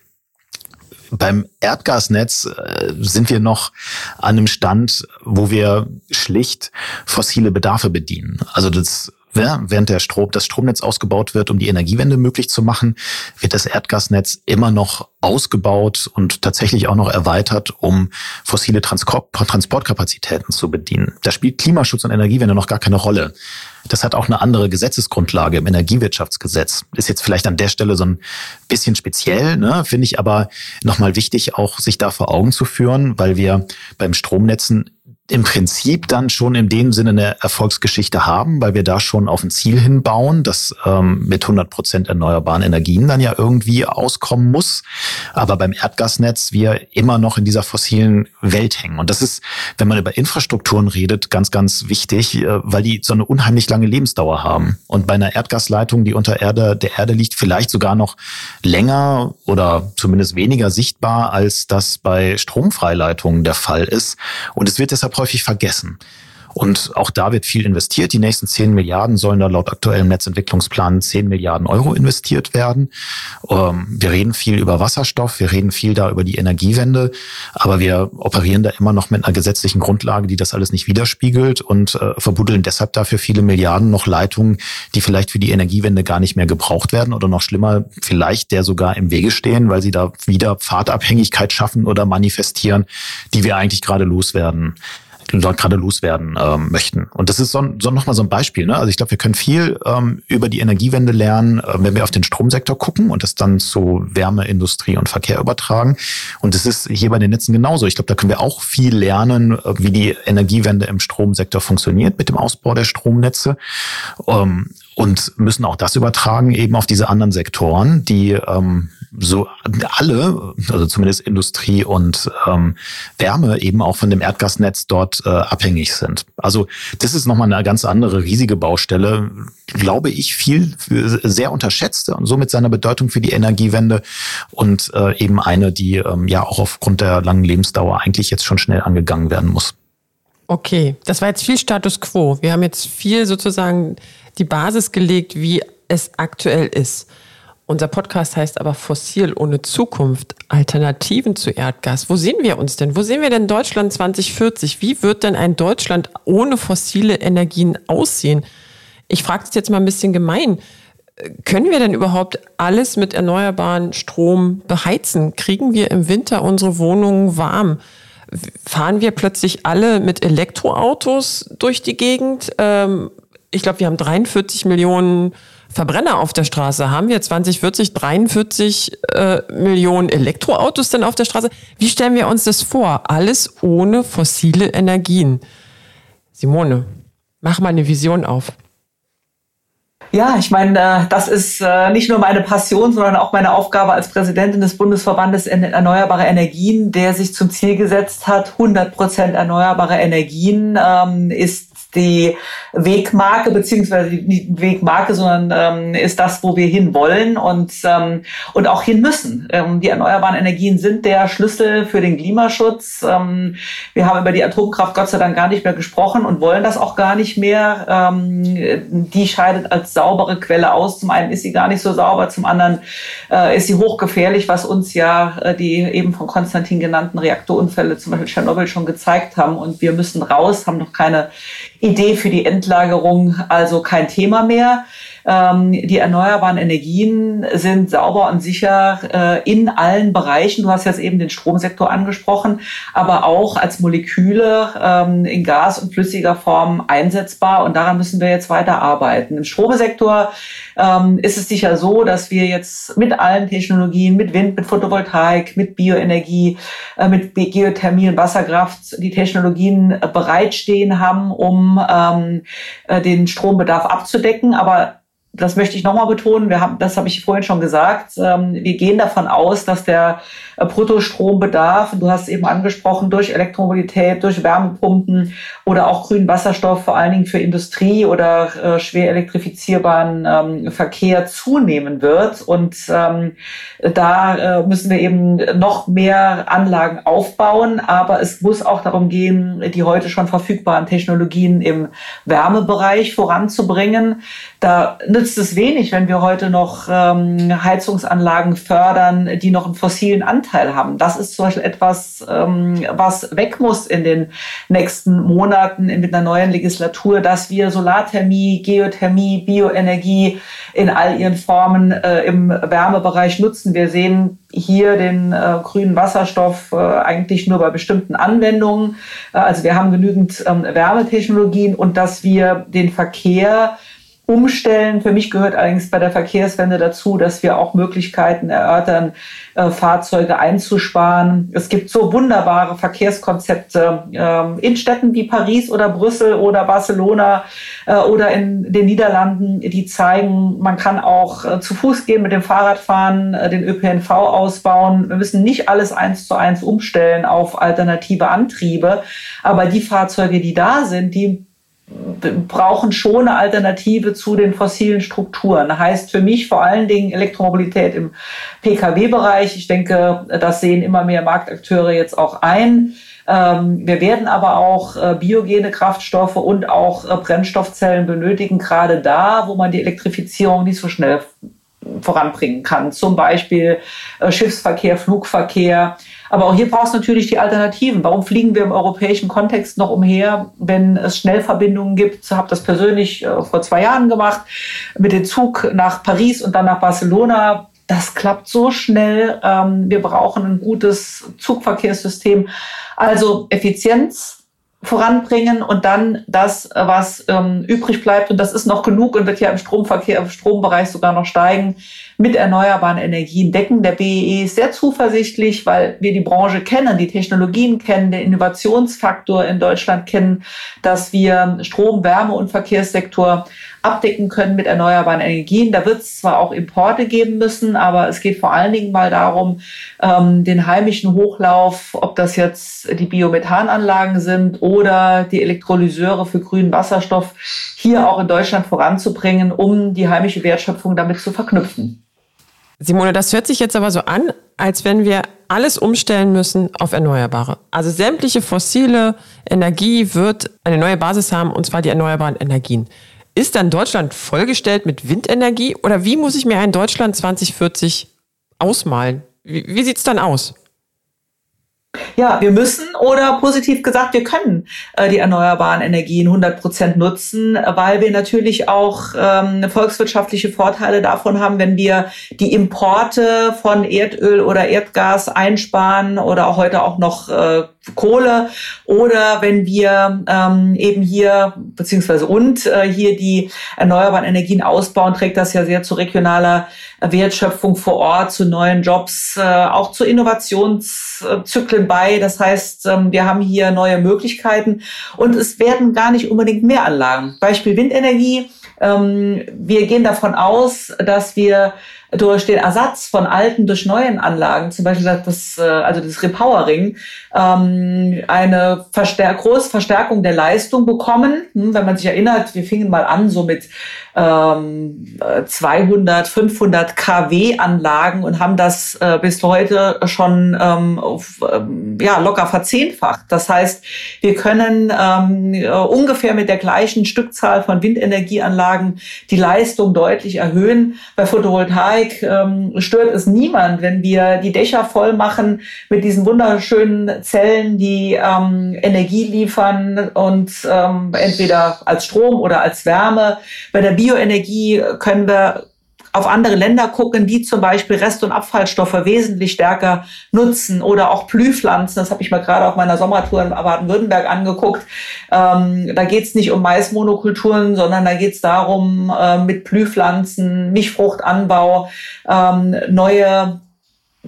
Beim Erdgasnetz äh, sind wir noch an einem Stand, wo wir schlicht fossile Bedarfe bedienen. Also das während der Strom, das Stromnetz ausgebaut wird, um die Energiewende möglich zu machen, wird das Erdgasnetz immer noch ausgebaut und tatsächlich auch noch erweitert, um fossile Transportkapazitäten zu bedienen. Da spielt Klimaschutz und Energiewende noch gar keine Rolle. Das hat auch eine andere Gesetzesgrundlage im Energiewirtschaftsgesetz. Ist jetzt vielleicht an der Stelle so ein bisschen speziell, ne? finde ich aber nochmal wichtig, auch sich da vor Augen zu führen, weil wir beim Stromnetzen im Prinzip dann schon in dem Sinne eine Erfolgsgeschichte haben, weil wir da schon auf ein Ziel hinbauen, das ähm, mit 100 Prozent erneuerbaren Energien dann ja irgendwie auskommen muss. Aber beim Erdgasnetz wir immer noch in dieser fossilen Welt hängen. Und das ist, wenn man über Infrastrukturen redet, ganz, ganz wichtig, äh, weil die so eine unheimlich lange Lebensdauer haben. Und bei einer Erdgasleitung, die unter Erde, der Erde liegt, vielleicht sogar noch länger oder zumindest weniger sichtbar, als das bei Stromfreileitungen der Fall ist. Und es wird deshalb häufig vergessen. Und auch da wird viel investiert. Die nächsten 10 Milliarden sollen da laut aktuellem Netzentwicklungsplan 10 Milliarden Euro investiert werden. Ähm, wir reden viel über Wasserstoff, wir reden viel da über die Energiewende, aber wir operieren da immer noch mit einer gesetzlichen Grundlage, die das alles nicht widerspiegelt und äh, verbuddeln deshalb dafür viele Milliarden noch Leitungen, die vielleicht für die Energiewende gar nicht mehr gebraucht werden oder noch schlimmer, vielleicht der sogar im Wege stehen, weil sie da wieder Pfadabhängigkeit schaffen oder manifestieren, die wir eigentlich gerade loswerden gerade loswerden ähm, möchten. Und das ist so, so nochmal so ein Beispiel. Ne? Also ich glaube, wir können viel ähm, über die Energiewende lernen, äh, wenn wir auf den Stromsektor gucken und das dann zu Wärme, Industrie und Verkehr übertragen. Und das ist hier bei den Netzen genauso. Ich glaube, da können wir auch viel lernen, äh, wie die Energiewende im Stromsektor funktioniert mit dem Ausbau der Stromnetze. Ähm, und müssen auch das übertragen eben auf diese anderen Sektoren, die ähm, so alle, also zumindest Industrie und ähm, Wärme eben auch von dem Erdgasnetz dort äh, abhängig sind. Also das ist nochmal eine ganz andere riesige Baustelle, glaube ich, viel sehr unterschätzt und somit seiner Bedeutung für die Energiewende und äh, eben eine, die ähm, ja auch aufgrund der langen Lebensdauer eigentlich jetzt schon schnell angegangen werden muss. Okay, das war jetzt viel Status quo. Wir haben jetzt viel sozusagen die Basis gelegt, wie es aktuell ist. Unser Podcast heißt aber Fossil ohne Zukunft, Alternativen zu Erdgas. Wo sehen wir uns denn? Wo sehen wir denn Deutschland 2040? Wie wird denn ein Deutschland ohne fossile Energien aussehen? Ich frage es jetzt mal ein bisschen gemein. Können wir denn überhaupt alles mit erneuerbaren Strom beheizen? Kriegen wir im Winter unsere Wohnungen warm? Fahren wir plötzlich alle mit Elektroautos durch die Gegend? Ähm, ich glaube, wir haben 43 Millionen Verbrenner auf der Straße. Haben wir 2040 43 äh, Millionen Elektroautos denn auf der Straße? Wie stellen wir uns das vor? Alles ohne fossile Energien. Simone, mach mal eine Vision auf. Ja, ich meine, äh, das ist äh, nicht nur meine Passion, sondern auch meine Aufgabe als Präsidentin des Bundesverbandes Erneuerbare Energien, der sich zum Ziel gesetzt hat, 100 Prozent erneuerbare Energien ähm, die Wegmarke, beziehungsweise die Wegmarke, sondern ähm, ist das, wo wir hin wollen und, ähm, und auch hin müssen. Ähm, die erneuerbaren Energien sind der Schlüssel für den Klimaschutz. Ähm, wir haben über die Atomkraft Gott sei Dank gar nicht mehr gesprochen und wollen das auch gar nicht mehr. Ähm, die scheidet als saubere Quelle aus. Zum einen ist sie gar nicht so sauber, zum anderen äh, ist sie hochgefährlich, was uns ja äh, die eben von Konstantin genannten Reaktorunfälle, zum Beispiel Tschernobyl, schon gezeigt haben. Und wir müssen raus, haben noch keine Idee für die Endlagerung also kein Thema mehr. Ähm, die erneuerbaren Energien sind sauber und sicher äh, in allen Bereichen. Du hast jetzt eben den Stromsektor angesprochen, aber auch als Moleküle ähm, in Gas und flüssiger Form einsetzbar. Und daran müssen wir jetzt weiter arbeiten. Im Stromsektor ähm, ist es sicher so, dass wir jetzt mit allen Technologien, mit Wind, mit Photovoltaik, mit Bioenergie, äh, mit Geothermie und Wasserkraft die Technologien äh, bereitstehen haben, um ähm, äh, den Strombedarf abzudecken. Aber das möchte ich nochmal betonen, wir haben, das habe ich vorhin schon gesagt, ähm, wir gehen davon aus, dass der äh, Bruttostrombedarf, du hast eben angesprochen, durch Elektromobilität, durch Wärmepumpen oder auch grünen Wasserstoff, vor allen Dingen für Industrie oder äh, schwer elektrifizierbaren ähm, Verkehr zunehmen wird. Und ähm, da äh, müssen wir eben noch mehr Anlagen aufbauen, aber es muss auch darum gehen, die heute schon verfügbaren Technologien im Wärmebereich voranzubringen. Da nützt es wenig, wenn wir heute noch ähm, Heizungsanlagen fördern, die noch einen fossilen Anteil haben. Das ist zum Beispiel etwas, ähm, was weg muss in den nächsten Monaten mit einer neuen Legislatur, dass wir Solarthermie, Geothermie, Bioenergie in all ihren Formen äh, im Wärmebereich nutzen. Wir sehen hier den äh, grünen Wasserstoff äh, eigentlich nur bei bestimmten Anwendungen. Äh, also wir haben genügend ähm, Wärmetechnologien und dass wir den Verkehr umstellen. Für mich gehört allerdings bei der Verkehrswende dazu, dass wir auch Möglichkeiten erörtern, äh, Fahrzeuge einzusparen. Es gibt so wunderbare Verkehrskonzepte äh, in Städten wie Paris oder Brüssel oder Barcelona äh, oder in den Niederlanden, die zeigen, man kann auch äh, zu Fuß gehen, mit dem Fahrrad fahren, den ÖPNV ausbauen. Wir müssen nicht alles eins zu eins umstellen auf alternative Antriebe, aber die Fahrzeuge, die da sind, die brauchen schon eine Alternative zu den fossilen Strukturen. Heißt für mich vor allen Dingen Elektromobilität im Pkw-Bereich. Ich denke, das sehen immer mehr Marktakteure jetzt auch ein. Ähm, wir werden aber auch äh, biogene Kraftstoffe und auch äh, Brennstoffzellen benötigen, gerade da, wo man die Elektrifizierung nicht so schnell voranbringen kann. Zum Beispiel äh, Schiffsverkehr, Flugverkehr. Aber auch hier braucht es natürlich die Alternativen. Warum fliegen wir im europäischen Kontext noch umher, wenn es Schnellverbindungen gibt? Ich habe das persönlich äh, vor zwei Jahren gemacht mit dem Zug nach Paris und dann nach Barcelona. Das klappt so schnell. Ähm, wir brauchen ein gutes Zugverkehrssystem. Also Effizienz voranbringen und dann das, was ähm, übrig bleibt, und das ist noch genug und wird ja im Stromverkehr, im Strombereich sogar noch steigen, mit erneuerbaren Energien decken. Der BEE ist sehr zuversichtlich, weil wir die Branche kennen, die Technologien kennen, den Innovationsfaktor in Deutschland kennen, dass wir Strom, Wärme und Verkehrssektor abdecken können mit erneuerbaren Energien. Da wird es zwar auch Importe geben müssen, aber es geht vor allen Dingen mal darum, ähm, den heimischen Hochlauf, ob das jetzt die Biomethananlagen sind oder die Elektrolyseure für grünen Wasserstoff, hier auch in Deutschland voranzubringen, um die heimische Wertschöpfung damit zu verknüpfen. Simone, das hört sich jetzt aber so an, als wenn wir alles umstellen müssen auf Erneuerbare. Also sämtliche fossile Energie wird eine neue Basis haben, und zwar die erneuerbaren Energien. Ist dann Deutschland vollgestellt mit Windenergie oder wie muss ich mir ein Deutschland 2040 ausmalen? Wie, wie sieht es dann aus? Ja, wir müssen oder positiv gesagt, wir können äh, die erneuerbaren Energien 100 Prozent nutzen, weil wir natürlich auch ähm, volkswirtschaftliche Vorteile davon haben, wenn wir die Importe von Erdöl oder Erdgas einsparen oder auch heute auch noch äh, Kohle oder wenn wir ähm, eben hier beziehungsweise und äh, hier die erneuerbaren Energien ausbauen, trägt das ja sehr zu regionaler Wertschöpfung vor Ort, zu neuen Jobs, äh, auch zu Innovationszyklen bei. Das heißt, ähm, wir haben hier neue Möglichkeiten und es werden gar nicht unbedingt mehr Anlagen. Beispiel Windenergie. Ähm, wir gehen davon aus, dass wir durch den Ersatz von alten durch neuen Anlagen, zum Beispiel das, äh, also das Repowering, ähm, eine Verstär große Verstärkung der Leistung bekommen. Hm, wenn man sich erinnert, wir fingen mal an so mit 200, 500 kW Anlagen und haben das äh, bis heute schon ähm, auf, ähm, ja, locker verzehnfacht. Das heißt, wir können äh, ungefähr mit der gleichen Stückzahl von Windenergieanlagen die Leistung deutlich erhöhen. Bei Photovoltaik ähm, stört es niemand, wenn wir die Dächer voll machen mit diesen wunderschönen Zellen, die ähm, Energie liefern und ähm, entweder als Strom oder als Wärme. Bei der Bioenergie können wir auf andere Länder gucken, die zum Beispiel Rest- und Abfallstoffe wesentlich stärker nutzen oder auch Blühpflanzen. Das habe ich mir gerade auf meiner Sommertour in Baden-Württemberg angeguckt. Ähm, da geht es nicht um Maismonokulturen, sondern da geht es darum, äh, mit Blühpflanzen, Milchfruchtanbau, ähm, neue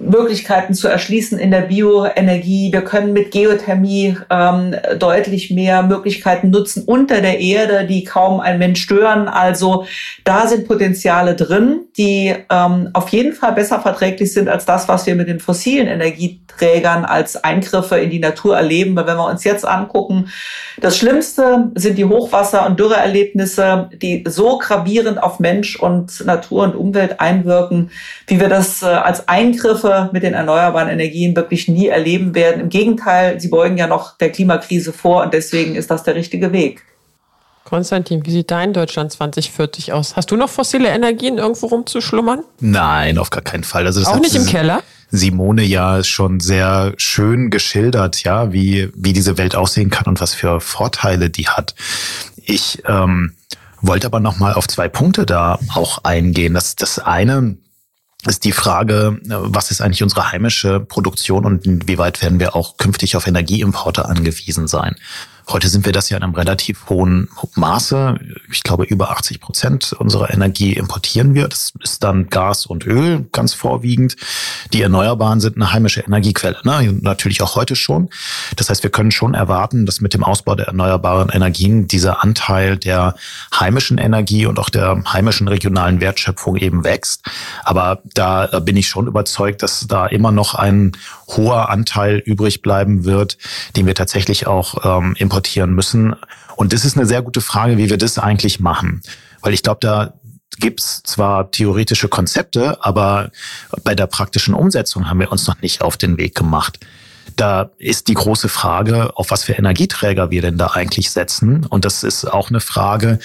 Möglichkeiten zu erschließen in der Bioenergie. Wir können mit Geothermie ähm, deutlich mehr Möglichkeiten nutzen unter der Erde, die kaum ein Mensch stören. Also da sind Potenziale drin, die ähm, auf jeden Fall besser verträglich sind als das, was wir mit den fossilen Energieträgern als Eingriffe in die Natur erleben. Weil wenn wir uns jetzt angucken, das Schlimmste sind die Hochwasser- und Dürreerlebnisse, die so gravierend auf Mensch und Natur und Umwelt einwirken, wie wir das äh, als Eingriff Mit den erneuerbaren Energien wirklich nie erleben werden. Im Gegenteil, sie beugen ja noch der Klimakrise vor und deswegen ist das der richtige Weg. Konstantin, wie sieht dein Deutschland 2040 aus? Hast du noch fossile Energien irgendwo rumzuschlummern? Nein, auf gar keinen Fall. Also Auch nicht im Keller? Simone ja schon sehr schön geschildert, ja, wie, wie diese Welt aussehen kann und was für Vorteile die hat. Ich ähm, wollte aber noch mal auf zwei Punkte da auch eingehen. Das, das eine ist die Frage, äh, was ist eigentlich unsere heimische Produktion und inwieweit werden wir auch künftig auf Energieimporte angewiesen sein? Heute sind wir das ja in einem relativ hohen Maße. Ich glaube, über 80 Prozent unserer Energie importieren wir. Das ist dann Gas und Öl ganz vorwiegend. Die Erneuerbaren sind eine heimische Energiequelle, ne? natürlich auch heute schon. Das heißt, wir können schon erwarten, dass mit dem Ausbau der erneuerbaren Energien dieser Anteil der heimischen Energie und auch der heimischen regionalen Wertschöpfung eben wächst. Aber da bin ich schon überzeugt, dass da immer noch ein hoher Anteil übrig bleiben wird, den wir tatsächlich auch ähm, importieren müssen. Und das ist eine sehr gute Frage, wie wir das eigentlich machen. Weil ich glaube, da gibt's zwar theoretische Konzepte, aber bei der praktischen Umsetzung haben wir uns noch nicht auf den Weg gemacht. Da ist die große Frage, auf was für Energieträger wir denn da eigentlich setzen. Und das ist auch eine Frage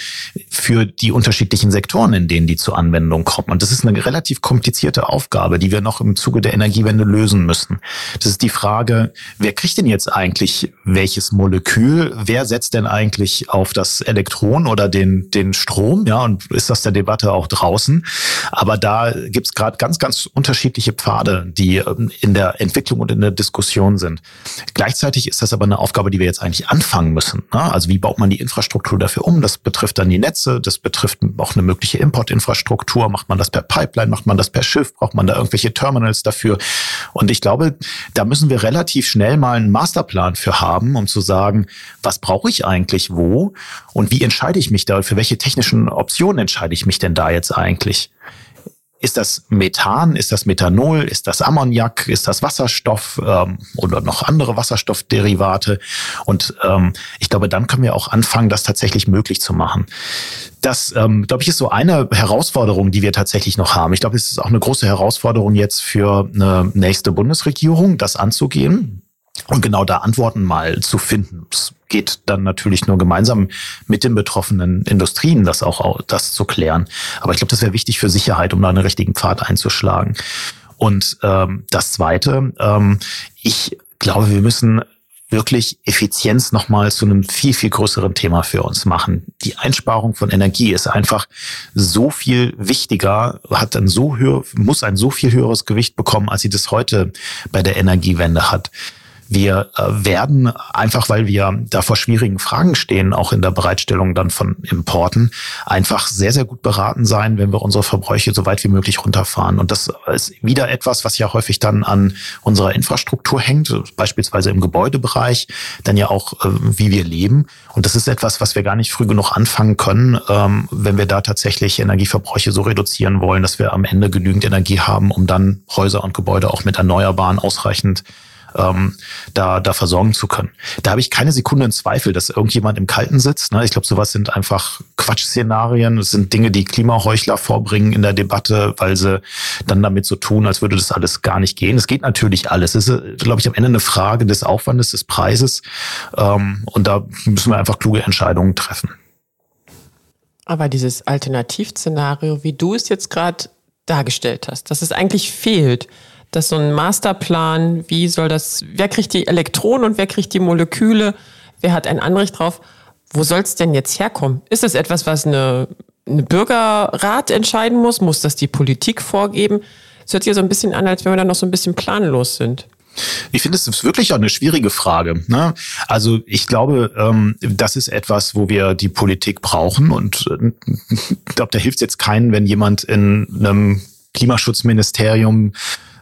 für die unterschiedlichen Sektoren, in denen die zur Anwendung kommen. Und das ist eine relativ komplizierte Aufgabe, die wir noch im Zuge der Energiewende lösen müssen. Das ist die Frage, wer kriegt denn jetzt eigentlich welches Molekül? Wer setzt denn eigentlich auf das Elektron oder den, den Strom? Ja, und ist das der Debatte auch draußen? Aber da gibt es gerade ganz, ganz unterschiedliche Pfade, die ähm, in der Entwicklung und in der Diskussion sind. Gleichzeitig ist das aber eine Aufgabe, die wir jetzt eigentlich anfangen müssen. Ne? Also wie baut man die Infrastruktur dafür um? Das betrifft dann die Netze, das betrifft auch eine mögliche Importinfrastruktur. Macht man das per Pipeline, macht man das per Schiff, braucht man da irgendwelche Terminals dafür? Und ich glaube, da müssen wir relativ schnell mal einen Masterplan für haben, um zu sagen, was brauche ich eigentlich wo und wie entscheide ich mich da? Für welche technischen Optionen entscheide ich mich denn da jetzt eigentlich? Ist das Methan? Ist das Methanol? Ist das Ammoniak? Ist das Wasserstoff ähm, oder noch andere Wasserstoffderivate? Und ähm, ich glaube, dann können wir auch anfangen, das tatsächlich möglich zu machen. Das, ähm, glaube ich, ist so eine Herausforderung, die wir tatsächlich noch haben. Ich glaube, es ist auch eine große Herausforderung jetzt für eine nächste Bundesregierung, das anzugehen und genau da Antworten mal zu finden. Es geht dann natürlich nur gemeinsam mit den betroffenen Industrien, das auch das zu klären. Aber ich glaube, das wäre wichtig für Sicherheit, um da einen richtigen Pfad einzuschlagen. Und ähm, das Zweite, ähm, ich glaube, wir müssen wirklich Effizienz nochmal zu einem viel, viel größeren Thema für uns machen. Die Einsparung von Energie ist einfach so viel wichtiger, hat ein so höher, muss ein so viel höheres Gewicht bekommen, als sie das heute bei der Energiewende hat. Wir äh, werden einfach, weil wir da vor schwierigen Fragen stehen, auch in der Bereitstellung dann von Importen, einfach sehr, sehr gut beraten sein, wenn wir unsere Verbräuche so weit wie möglich runterfahren. Und das ist wieder etwas, was ja häufig dann an unserer Infrastruktur hängt, beispielsweise im Gebäudebereich, dann ja auch, äh, wie wir leben. Und das ist etwas, was wir gar nicht früh genug anfangen können, ähm, wenn wir da tatsächlich Energieverbräuche so reduzieren wollen, dass wir am Ende genügend Energie haben, um dann Häuser und Gebäude auch mit Erneuerbaren ausreichend ähm, da, da versorgen zu können. Da habe ich keine Sekunde in Zweifel, dass irgendjemand im Kalten sitzt. Ne? Ich glaube, sowas sind einfach Quatschszenarien. Es sind Dinge, die Klimaheuchler vorbringen in der Debatte, weil sie dann damit so tun, als würde das alles gar nicht gehen. Es geht natürlich alles. Es ist, glaube ich, am Ende eine Frage des Aufwandes, des Preises. Ähm, und da müssen wir einfach kluge Entscheidungen treffen. Aber dieses Alternativszenario, wie du es jetzt gerade dargestellt hast, dass es eigentlich fehlt, dass so ein Masterplan, wie soll das, wer kriegt die Elektronen und wer kriegt die Moleküle, wer hat ein Anrecht drauf, wo soll es denn jetzt herkommen? Ist es etwas, was eine, eine Bürgerrat entscheiden muss? Muss das die Politik vorgeben? Es hört sich so ein bisschen an, als wenn wir da noch so ein bisschen planlos sind. Ich finde, es ist wirklich auch eine schwierige Frage. Ne? Also ich glaube, ähm, das ist etwas, wo wir die Politik brauchen. Und äh, ich glaube, da hilft es jetzt keinen, wenn jemand in einem Klimaschutzministerium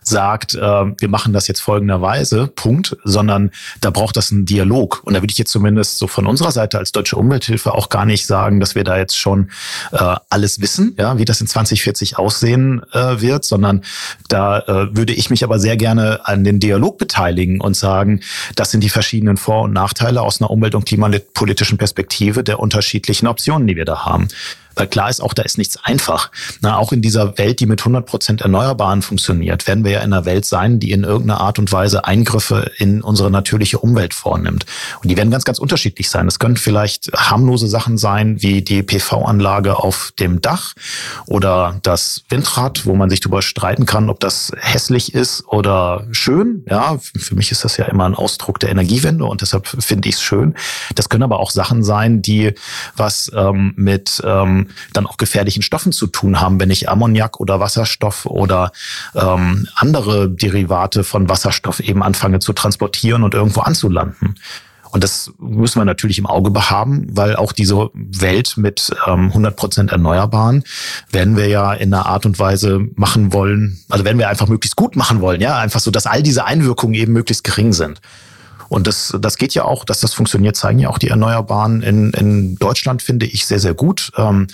sagt, äh, wir machen das jetzt folgenderweise, Punkt, sondern da braucht das einen Dialog. Und da würde ich jetzt zumindest so von unserer Seite als Deutsche Umwelthilfe auch gar nicht sagen, dass wir da jetzt schon äh, alles wissen, ja, wie das in 2040 aussehen äh, wird, sondern da äh, würde ich mich aber sehr gerne an den Dialog beteiligen und sagen, das sind die verschiedenen Vor- und Nachteile aus einer umwelt- und klimapolitischen Perspektive der unterschiedlichen Optionen, die wir da haben. Weil klar ist auch, da ist nichts einfach. Na, auch in dieser Welt, die mit 100 Prozent Erneuerbaren funktioniert, werden wir ja in einer Welt sein, die in irgendeiner Art und Weise Eingriffe in unsere natürliche Umwelt vornimmt. Und die werden ganz, ganz unterschiedlich sein. Es können vielleicht harmlose Sachen sein, wie die PV-Anlage auf dem Dach oder das Windrad, wo man sich darüber streiten kann, ob das hässlich ist oder schön. Ja, für mich ist das ja immer ein Ausdruck der Energiewende und deshalb finde ich es schön. Das können aber auch Sachen sein, die was ähm, mit ähm, dann auch gefährlichen Stoffen zu tun haben, wenn ich Ammoniak oder Wasserstoff oder ähm, andere Derivate von Wasserstoff eben anfange zu transportieren und irgendwo anzulanden. Und das müssen wir natürlich im Auge behaben, weil auch diese Welt mit ähm, 100 Prozent Erneuerbaren werden wir ja in einer Art und Weise machen wollen, also werden wir einfach möglichst gut machen wollen, ja, einfach so, dass all diese Einwirkungen eben möglichst gering sind. Und das, das geht ja auch, dass das funktioniert, zeigen ja auch die Erneuerbaren in, in Deutschland, finde ich, sehr, sehr gut. Ähm,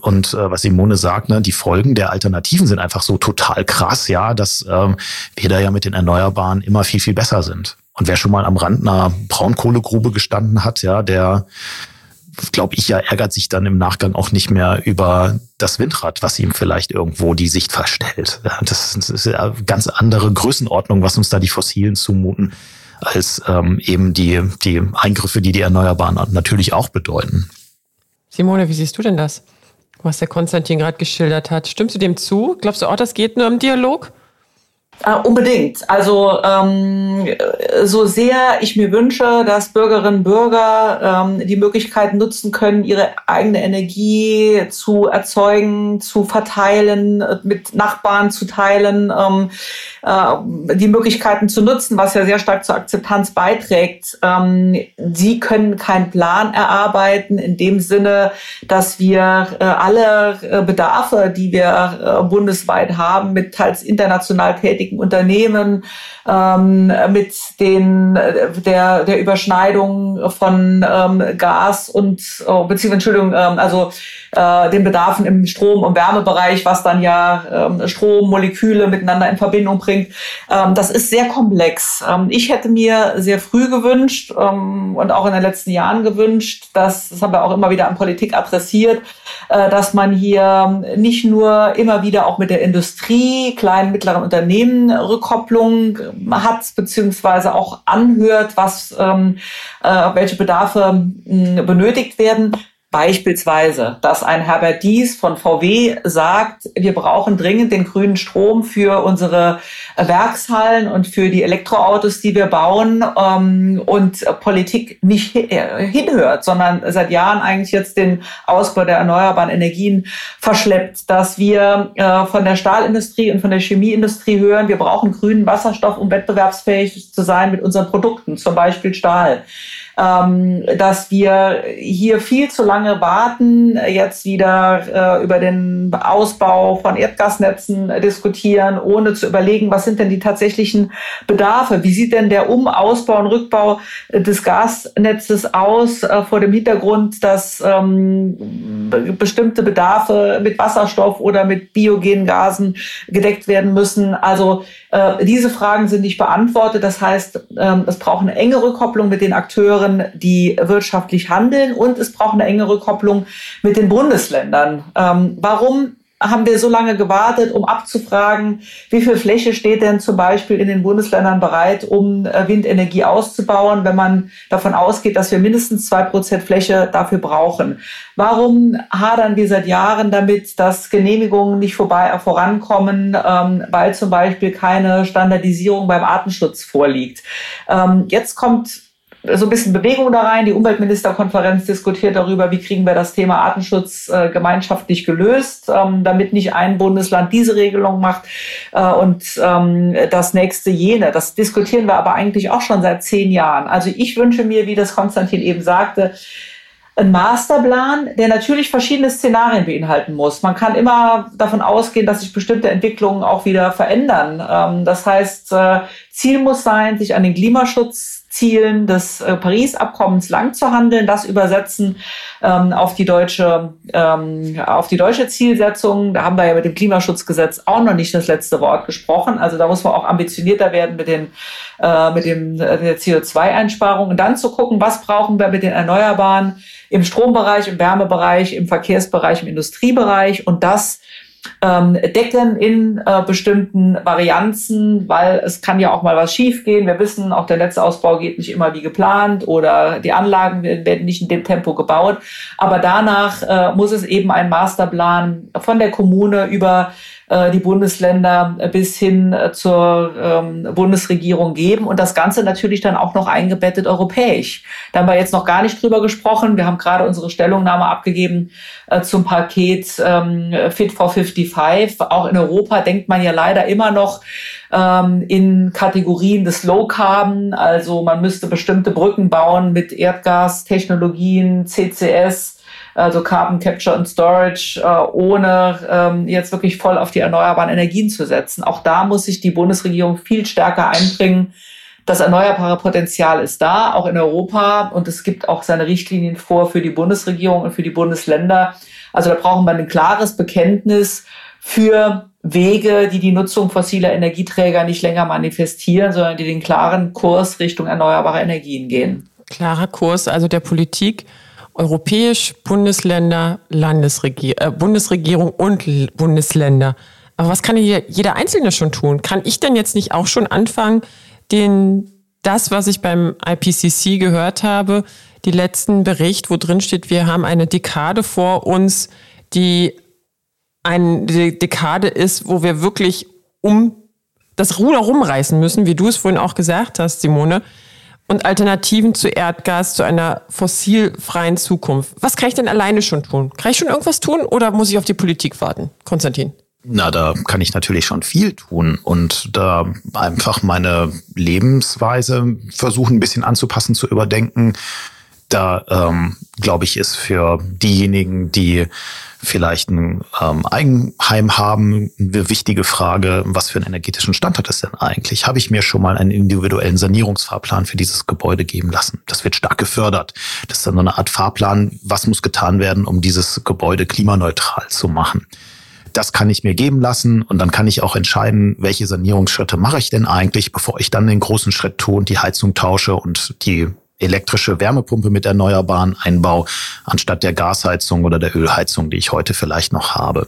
und äh, was Simone sagt, ne, die Folgen der Alternativen sind einfach so total krass, ja, dass ähm, wir da ja mit den Erneuerbaren immer viel, viel besser sind. Und wer schon mal am Rand einer Braunkohlegrube gestanden hat, ja, der glaube ich ja, ärgert sich dann im Nachgang auch nicht mehr über das Windrad, was ihm vielleicht irgendwo die Sicht verstellt. Das ist eine ganz andere Größenordnung, was uns da die Fossilen zumuten. Als ähm, eben die, die Eingriffe, die die Erneuerbaren natürlich auch bedeuten. Simone, wie siehst du denn das? Was der Konstantin gerade geschildert hat. Stimmst du dem zu? Glaubst du auch, das geht nur im Dialog? Uh, unbedingt. Also ähm, so sehr ich mir wünsche, dass Bürgerinnen und Bürger ähm, die Möglichkeit nutzen können, ihre eigene Energie zu erzeugen, zu verteilen, mit Nachbarn zu teilen, ähm, äh, die Möglichkeiten zu nutzen, was ja sehr stark zur Akzeptanz beiträgt. Ähm, sie können keinen Plan erarbeiten in dem Sinne, dass wir äh, alle äh, Bedarfe, die wir äh, bundesweit haben, mit teils international tätigen tätigen Unternehmen, ähm, mit den, der, der Überschneidung von ähm, Gas und, oh, beziehungsweise, Entschuldigung, ähm, also äh, den Bedarfen im Strom- und Wärmebereich, was dann ja ähm, Strommoleküle miteinander in Verbindung bringt. Ähm, das ist sehr komplex. Ähm, ich hätte mir sehr früh gewünscht ähm, und auch in den letzten Jahren gewünscht, dass, das haben wir auch immer wieder an Politik adressiert, äh, dass man hier nicht nur immer wieder auch mit der Industrie, kleinen, mittleren Unternehmen Rückkopplung hat, beziehungsweise auch anhört, was, ähm, äh, welche Bedarfe mh, benötigt werden, Beispielsweise, dass ein Herbert Dies von VW sagt, wir brauchen dringend den grünen Strom für unsere Werkshallen und für die Elektroautos, die wir bauen ähm, und Politik nicht äh, hinhört, sondern seit Jahren eigentlich jetzt den Ausbau der erneuerbaren Energien verschleppt, dass wir äh, von der Stahlindustrie und von der Chemieindustrie hören, wir brauchen grünen Wasserstoff, um wettbewerbsfähig zu sein mit unseren Produkten, zum Beispiel Stahl ähm, dass wir hier viel zu lange warten, jetzt wieder äh, über den Ausbau von Erdgasnetzen diskutieren, ohne zu überlegen, was sind denn die tatsächlichen Bedarfe? Wie sieht denn der Um-, Ausbau und Rückbau des Gasnetzes aus äh, vor dem Hintergrund, dass ähm, bestimmte Bedarfe mit Wasserstoff oder mit biogenen Gasen gedeckt werden müssen? Also äh, diese Fragen sind nicht beantwortet. Das heißt, ähm, es braucht eine enge Rückkopplung mit den Akteuren, die wirtschaftlich handeln und es braucht eine enge Rückkopplung mit den Bundesländern. Ähm, warum haben wir so lange gewartet, um abzufragen, wie viel Fläche steht denn zum Beispiel in den Bundesländern bereit, um äh, Windenergie auszubauen, wenn man davon ausgeht, dass wir mindestens zwei Prozent Fläche dafür brauchen? Warum hadern wir seit Jahren damit, dass Genehmigungen nicht vorbei äh, vorankommen, ähm, weil zum Beispiel keine Standardisierung beim Artenschutz vorliegt? Ähm, jetzt kommt so ein bisschen Bewegung da rein. Die Umweltministerkonferenz diskutiert darüber, wie kriegen wir das Thema Artenschutz äh, gemeinschaftlich gelöst, ähm, damit nicht ein Bundesland diese Regelung macht äh, und ähm, das nächste jene. Das diskutieren wir aber eigentlich auch schon seit zehn Jahren. Also ich wünsche mir, wie das Konstantin eben sagte, ein Masterplan, der natürlich verschiedene Szenarien beinhalten muss. Man kann immer davon ausgehen, dass sich bestimmte Entwicklungen auch wieder verändern. Ähm, das heißt, äh, Ziel muss sein, sich an den Klimaschutzzielen des äh, Paris-Abkommens lang zu handeln, das übersetzen ähm, auf die deutsche ähm, auf die deutsche Zielsetzung. Da haben wir ja mit dem Klimaschutzgesetz auch noch nicht das letzte Wort gesprochen. Also da muss man auch ambitionierter werden mit den äh, mit dem äh, der CO2-Einsparung und dann zu gucken, was brauchen wir mit den Erneuerbaren im Strombereich, im Wärmebereich, im Verkehrsbereich, im Industriebereich und das ähm, decken in äh, bestimmten Varianzen, weil es kann ja auch mal was schiefgehen. Wir wissen, auch der Netzausbau geht nicht immer wie geplant oder die Anlagen werden nicht in dem Tempo gebaut. Aber danach äh, muss es eben einen Masterplan von der Kommune über die Bundesländer bis hin äh, zur ähm, Bundesregierung geben und das Ganze natürlich dann auch noch eingebettet europäisch. Da haben wir jetzt noch gar nicht drüber gesprochen. Wir haben gerade unsere Stellungnahme abgegeben äh, zum Paket ähm, Fit for 55. Auch in Europa denkt man ja leider immer noch ähm, in Kategorien des Low Carbon. Also man müsste bestimmte Brücken bauen mit Erdgastechnologien, CCS also Carbon Capture and Storage, äh, ohne ähm, jetzt wirklich voll auf die erneuerbaren Energien zu setzen. Auch da muss sich die Bundesregierung viel stärker einbringen. Das erneuerbare Potenzial ist da, auch in Europa. Und es gibt auch seine Richtlinien vor für die Bundesregierung und für die Bundesländer. Also da brauchen wir ein klares Bekenntnis für Wege, die die Nutzung fossiler Energieträger nicht länger manifestieren, sondern die den klaren Kurs Richtung erneuerbare Energien gehen. Klarer Kurs also der Politik europäisch, Bundesländer, Landesregier äh, Bundesregierung und Bundesländer. Aber was kann hier jeder Einzelne schon tun? Kann ich denn jetzt nicht auch schon anfangen, den das, was ich beim IPCC gehört habe, die letzten Bericht, wo drin steht, wir haben eine Dekade vor uns, die eine Dekade ist, wo wir wirklich um das Ruder rumreißen müssen, wie du es vorhin auch gesagt hast, Simone, und Alternativen zu Erdgas, zu einer fossilfreien Zukunft. Was kann ich denn alleine schon tun? Kann ich schon irgendwas tun oder muss ich auf die Politik warten? Konstantin. Na, da kann ich natürlich schon viel tun und da einfach meine Lebensweise versuchen, ein bisschen anzupassen, zu überdenken. Da ähm, glaube ich, ist für diejenigen, die vielleicht ein ähm, Eigenheim haben, eine wichtige Frage, was für einen energetischen Stand hat es denn eigentlich? Habe ich mir schon mal einen individuellen Sanierungsfahrplan für dieses Gebäude geben lassen? Das wird stark gefördert. Das ist dann so eine Art Fahrplan, was muss getan werden, um dieses Gebäude klimaneutral zu machen das kann ich mir geben lassen und dann kann ich auch entscheiden, welche Sanierungsschritte mache ich denn eigentlich, bevor ich dann den großen Schritt tue und die Heizung tausche und die elektrische Wärmepumpe mit erneuerbaren Einbau anstatt der Gasheizung oder der Ölheizung, die ich heute vielleicht noch habe.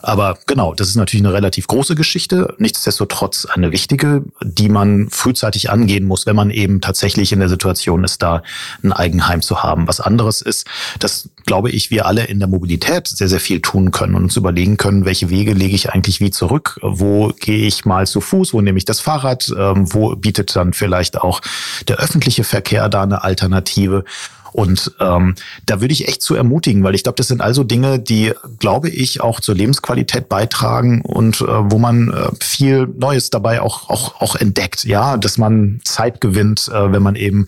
Aber genau, das ist natürlich eine relativ große Geschichte, nichtsdestotrotz eine wichtige, die man frühzeitig angehen muss, wenn man eben tatsächlich in der Situation ist, da ein Eigenheim zu haben. Was anderes ist, dass, glaube ich, wir alle in der Mobilität sehr, sehr viel tun können und uns überlegen können, welche Wege lege ich eigentlich wie zurück, wo gehe ich mal zu Fuß, wo nehme ich das Fahrrad, ähm, wo bietet dann vielleicht auch der öffentliche Verkehr da eine Alternative. Und ähm, da würde ich echt zu ermutigen, weil ich glaube, das sind also Dinge, die, glaube ich, auch zur Lebensqualität beitragen und äh, wo man äh, viel Neues dabei auch, auch, auch entdeckt. Ja, dass man Zeit gewinnt, äh, wenn man eben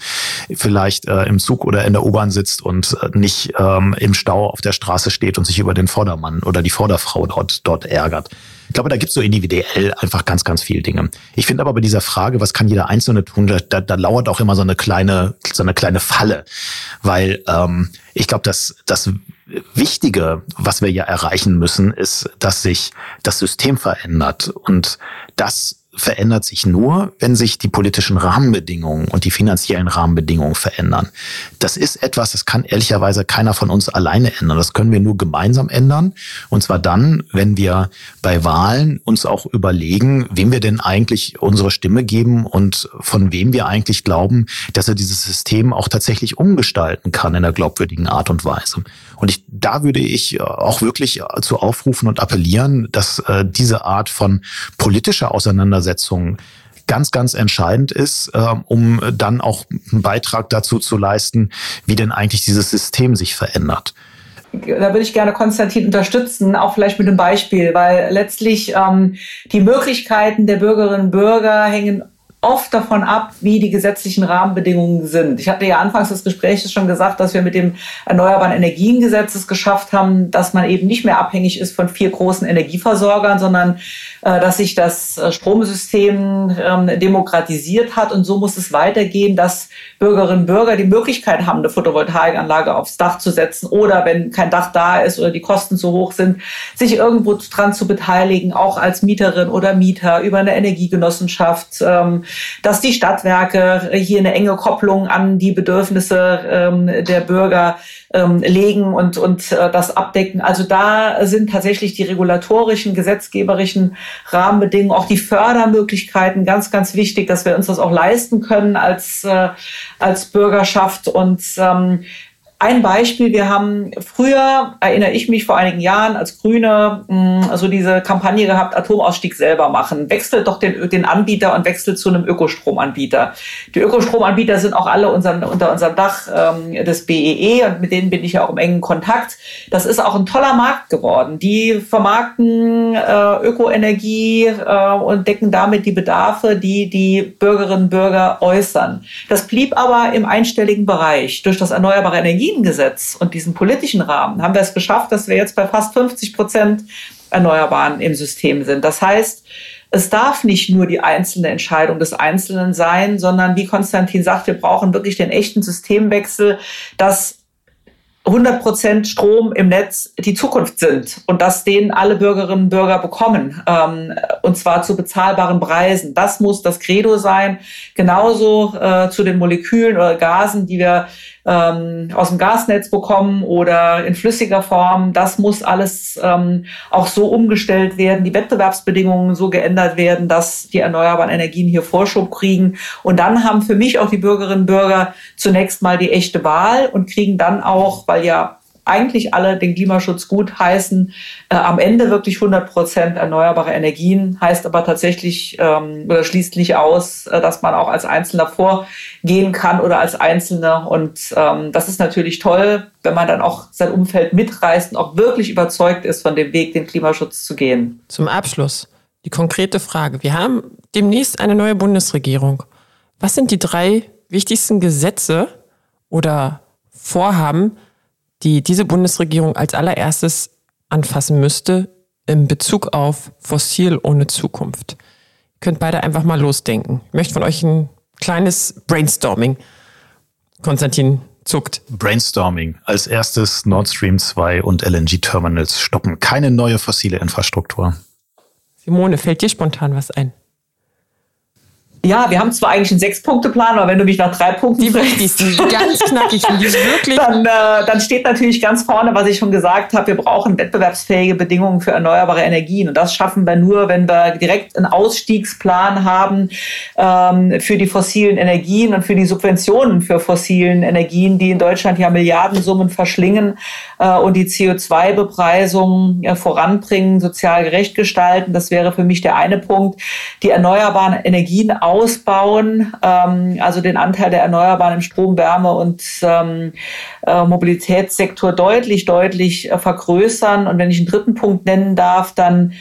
vielleicht äh, im Zug oder in der U-Bahn sitzt und äh, nicht ähm, im Stau auf der Straße steht und sich über den Vordermann oder die Vorderfrau dort, dort ärgert. Ich glaube, da gibt es so individuell einfach ganz, ganz viele Dinge. Ich finde aber bei dieser Frage, was kann jeder Einzelne tun, da, da lauert auch immer so eine kleine, so eine kleine Falle. Weil ähm, ich glaube, dass das Wichtige, was wir ja erreichen müssen, ist, dass sich das System verändert. Und das verändert sich nur, wenn sich die politischen Rahmenbedingungen und die finanziellen Rahmenbedingungen verändern. Das ist etwas, das kann ehrlicherweise keiner von uns alleine ändern. Das können wir nur gemeinsam ändern. Und zwar dann, wenn wir bei Wahlen uns auch überlegen, wem wir denn eigentlich unsere Stimme geben und von wem wir eigentlich glauben, dass er dieses System auch tatsächlich umgestalten kann in einer glaubwürdigen Art und Weise. Und ich, da würde ich auch wirklich zu aufrufen und appellieren, dass äh, diese Art von politischer Auseinandersetzung ganz, ganz entscheidend ist, äh, um dann auch einen Beitrag dazu zu leisten, wie denn eigentlich dieses System sich verändert. Da würde ich gerne Konstantin unterstützen, auch vielleicht mit einem Beispiel, weil letztlich ähm, die Möglichkeiten der Bürgerinnen und Bürger hängen oft davon ab, wie die gesetzlichen Rahmenbedingungen sind. Ich hatte ja anfangs des Gesprächs schon gesagt, dass wir mit dem Erneuerbaren Energiengesetz es geschafft haben, dass man eben nicht mehr abhängig ist von vier großen Energieversorgern, sondern äh, dass sich das äh, Stromsystem ähm, demokratisiert hat. Und so muss es weitergehen, dass Bürgerinnen und Bürger die Möglichkeit haben, eine Photovoltaikanlage aufs Dach zu setzen oder wenn kein Dach da ist oder die Kosten zu hoch sind, sich irgendwo dran zu beteiligen, auch als Mieterin oder Mieter über eine Energiegenossenschaft ähm, dass die Stadtwerke hier eine enge Kopplung an die Bedürfnisse ähm, der Bürger ähm, legen und, und äh, das abdecken. Also da sind tatsächlich die regulatorischen, gesetzgeberischen Rahmenbedingungen, auch die Fördermöglichkeiten ganz, ganz wichtig, dass wir uns das auch leisten können als, äh, als Bürgerschaft. Und ähm, ein Beispiel, wir haben früher, erinnere ich mich vor einigen Jahren als Grüne, mh, so diese Kampagne gehabt, Atomausstieg selber machen. Wechselt doch den, den Anbieter und wechselt zu einem Ökostromanbieter. Die Ökostromanbieter sind auch alle unseren, unter unserem Dach ähm, des BEE e und mit denen bin ich ja auch im engen Kontakt. Das ist auch ein toller Markt geworden. Die vermarkten äh, Ökoenergie äh, und decken damit die Bedarfe, die die Bürgerinnen und Bürger äußern. Das blieb aber im einstelligen Bereich. Durch das erneuerbare Energie Energiengesetz und diesen politischen Rahmen haben wir es geschafft, dass wir jetzt bei fast 50 Prozent Erneuerbaren im System sind. Das heißt, es darf nicht nur die einzelne Entscheidung des Einzelnen sein, sondern wie Konstantin sagt, wir brauchen wirklich den echten Systemwechsel, dass 100 Prozent Strom im Netz die Zukunft sind und dass den alle Bürgerinnen und Bürger bekommen ähm, und zwar zu bezahlbaren Preisen. Das muss das Credo sein. Genauso äh, zu den Molekülen oder Gasen, die wir ähm, aus dem Gasnetz bekommen oder in flüssiger Form. Das muss alles ähm, auch so umgestellt werden, die Wettbewerbsbedingungen so geändert werden, dass die erneuerbaren Energien hier Vorschub kriegen. Und dann haben für mich auch die Bürgerinnen und Bürger zunächst mal die echte Wahl und kriegen dann auch, weil ja eigentlich alle den Klimaschutz gut heißen, äh, am Ende wirklich 100 Prozent erneuerbare Energien, heißt aber tatsächlich ähm, oder schließt nicht aus, äh, dass man auch als Einzelner vorgehen kann oder als Einzelne. Und ähm, das ist natürlich toll, wenn man dann auch sein Umfeld mitreißt und auch wirklich überzeugt ist, von dem Weg, den Klimaschutz zu gehen. Zum Abschluss die konkrete Frage. Wir haben demnächst eine neue Bundesregierung. Was sind die drei wichtigsten Gesetze oder Vorhaben, die diese Bundesregierung als allererstes anfassen müsste in Bezug auf Fossil ohne Zukunft. Ihr könnt beide einfach mal losdenken. Ich möchte von euch ein kleines Brainstorming. Konstantin zuckt. Brainstorming. Als erstes Nord Stream 2 und LNG-Terminals stoppen. Keine neue fossile Infrastruktur. Simone, fällt dir spontan was ein? Ja, wir haben zwar eigentlich einen Sechs-Punkte-Plan, aber wenn du mich nach drei Punkten die wichtigsten, ganz knackig, die wirklich. Dann, äh, dann steht natürlich ganz vorne, was ich schon gesagt habe, wir brauchen wettbewerbsfähige Bedingungen für erneuerbare Energien. Und das schaffen wir nur, wenn wir direkt einen Ausstiegsplan haben ähm, für die fossilen Energien und für die Subventionen für fossilen Energien, die in Deutschland ja Milliardensummen verschlingen äh, und die CO2-Bepreisung äh, voranbringen, sozial gerecht gestalten. Das wäre für mich der eine Punkt. Die erneuerbaren Energien ausbauen, ähm, also den Anteil der Erneuerbaren im Strom, Wärme und ähm, äh, Mobilitätssektor deutlich, deutlich äh, vergrößern. Und wenn ich einen dritten Punkt nennen darf, dann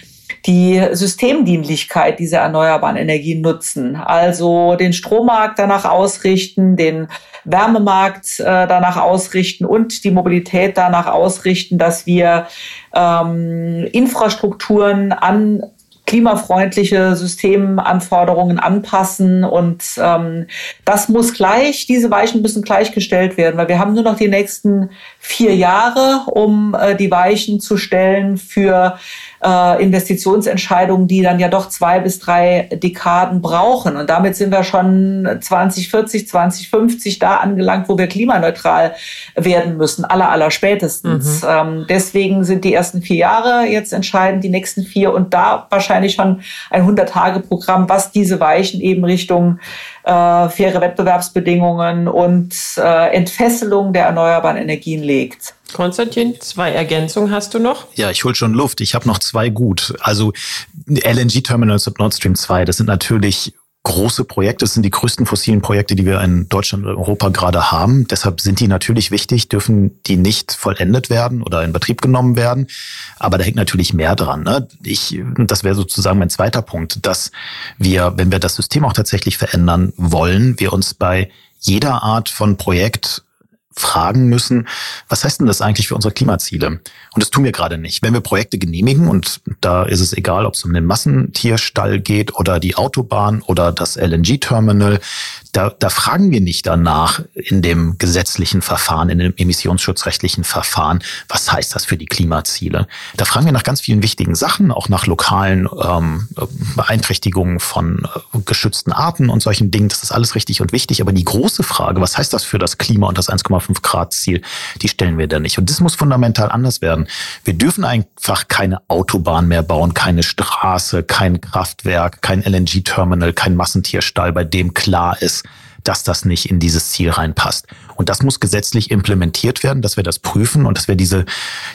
die Systemdienlichkeit dieser erneuerbaren Energien nutzen. Also den Strommarkt danach ausrichten, den Wärmemarkt äh, danach ausrichten und die Mobilität danach ausrichten, dass wir ähm, Infrastrukturen an klimafreundliche Systemanforderungen anpassen. Und ähm, das muss gleich, diese Weichen müssen gleichgestellt werden, weil wir haben nur noch die nächsten vier Jahre, um äh, die Weichen zu stellen für äh, Investitionsentscheidungen, die dann ja doch zwei bis drei Dekaden brauchen. Und damit sind wir schon 2040, 2050 da angelangt, wo wir klimaneutral werden müssen, aller, aller spätestens. Mhm. Ähm, deswegen sind die ersten vier Jahre jetzt entscheidend, die nächsten vier und da wahrscheinlich schon ein 100-Tage-Programm, was diese Weichen eben Richtung äh, faire Wettbewerbsbedingungen und äh, Entfesselung der erneuerbaren Energien legt. Konstantin, zwei Ergänzungen hast du noch? Ja, ich hol schon Luft. Ich habe noch zwei gut. Also LNG-Terminals und Nord Stream 2, das sind natürlich große Projekte. Das sind die größten fossilen Projekte, die wir in Deutschland und Europa gerade haben. Deshalb sind die natürlich wichtig, dürfen die nicht vollendet werden oder in Betrieb genommen werden. Aber da hängt natürlich mehr dran. Ne? Ich, das wäre sozusagen mein zweiter Punkt, dass wir, wenn wir das System auch tatsächlich verändern wollen, wir uns bei jeder Art von Projekt fragen müssen, was heißt denn das eigentlich für unsere Klimaziele? Und das tun wir gerade nicht. Wenn wir Projekte genehmigen, und da ist es egal, ob es um den Massentierstall geht oder die Autobahn oder das LNG-Terminal, da, da fragen wir nicht danach in dem gesetzlichen Verfahren, in dem emissionsschutzrechtlichen Verfahren, was heißt das für die Klimaziele. Da fragen wir nach ganz vielen wichtigen Sachen, auch nach lokalen ähm, Beeinträchtigungen von äh, geschützten Arten und solchen Dingen. Das ist alles richtig und wichtig. Aber die große Frage, was heißt das für das Klima und das 1,5 Grad Ziel, die stellen wir da nicht. Und das muss fundamental anders werden. Wir dürfen einfach keine Autobahn mehr bauen, keine Straße, kein Kraftwerk, kein LNG-Terminal, kein Massentierstall, bei dem klar ist, dass das nicht in dieses Ziel reinpasst. Und das muss gesetzlich implementiert werden, dass wir das prüfen und dass wir diese,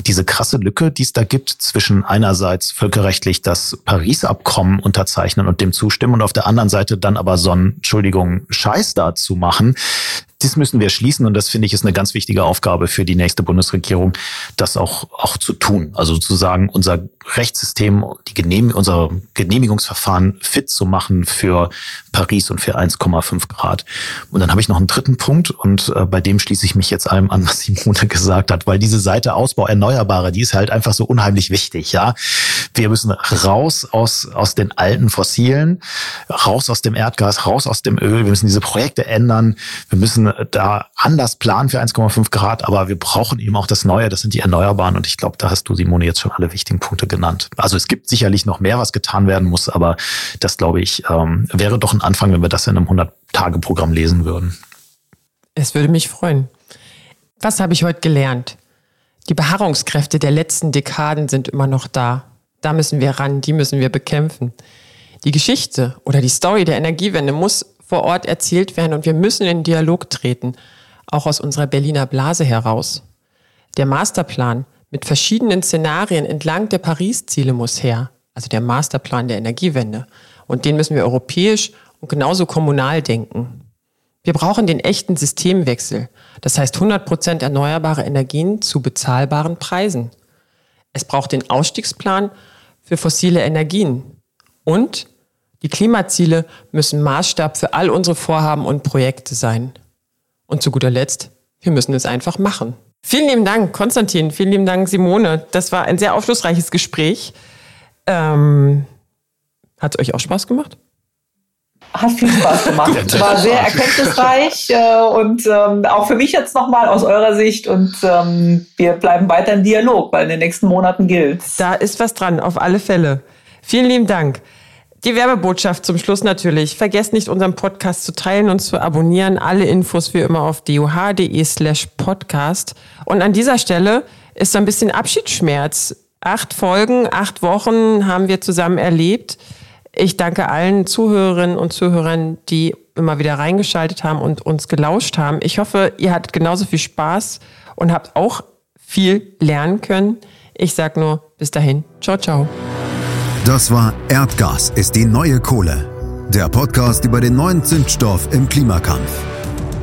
diese krasse Lücke, die es da gibt, zwischen einerseits völkerrechtlich das Paris-Abkommen unterzeichnen und dem zustimmen und auf der anderen Seite dann aber so einen, Entschuldigung, Scheiß dazu machen, das müssen wir schließen und das finde ich ist eine ganz wichtige Aufgabe für die nächste Bundesregierung, das auch, auch zu tun. Also sozusagen unser Rechtssystem, die Genehm unser Genehmigungsverfahren fit zu machen für Paris und für 1,5 Grad. Und dann habe ich noch einen dritten Punkt und äh, bei dem schließe ich mich jetzt allem an, was Simone gesagt hat, weil diese Seite Ausbau Erneuerbare, die ist halt einfach so unheimlich wichtig, ja. Wir müssen raus aus, aus den alten Fossilen, raus aus dem Erdgas, raus aus dem Öl. Wir müssen diese Projekte ändern. Wir müssen da anders planen für 1,5 Grad, aber wir brauchen eben auch das Neue, das sind die Erneuerbaren. Und ich glaube, da hast du, Simone, jetzt schon alle wichtigen Punkte genannt. Also es gibt sicherlich noch mehr, was getan werden muss, aber das, glaube ich, ähm, wäre doch ein Anfang, wenn wir das in einem 100-Tage-Programm lesen würden. Es würde mich freuen. Was habe ich heute gelernt? Die Beharrungskräfte der letzten Dekaden sind immer noch da. Da müssen wir ran, die müssen wir bekämpfen. Die Geschichte oder die Story der Energiewende muss vor Ort erzählt werden und wir müssen in Dialog treten, auch aus unserer Berliner Blase heraus. Der Masterplan mit verschiedenen Szenarien entlang der Paris-Ziele muss her, also der Masterplan der Energiewende. Und den müssen wir europäisch und genauso kommunal denken. Wir brauchen den echten Systemwechsel, das heißt 100 Prozent erneuerbare Energien zu bezahlbaren Preisen. Es braucht den Ausstiegsplan für fossile Energien und die Klimaziele müssen Maßstab für all unsere Vorhaben und Projekte sein. Und zu guter Letzt, wir müssen es einfach machen. Vielen lieben Dank, Konstantin. Vielen lieben Dank, Simone. Das war ein sehr aufschlussreiches Gespräch. Ähm, Hat es euch auch Spaß gemacht? Hat viel Spaß gemacht. War sehr erkenntnisreich äh, und ähm, auch für mich jetzt nochmal aus eurer Sicht. Und ähm, wir bleiben weiter im Dialog, weil in den nächsten Monaten gilt. Da ist was dran, auf alle Fälle. Vielen lieben Dank. Die Werbebotschaft zum Schluss natürlich. Vergesst nicht, unseren Podcast zu teilen und zu abonnieren. Alle Infos wie immer auf duh.de slash podcast. Und an dieser Stelle ist so ein bisschen Abschiedsschmerz. Acht Folgen, acht Wochen haben wir zusammen erlebt. Ich danke allen Zuhörerinnen und Zuhörern, die immer wieder reingeschaltet haben und uns gelauscht haben. Ich hoffe, ihr hattet genauso viel Spaß und habt auch viel lernen können. Ich sag nur bis dahin. Ciao, ciao. Das war Erdgas ist die neue Kohle. Der Podcast über den neuen Zündstoff im Klimakampf.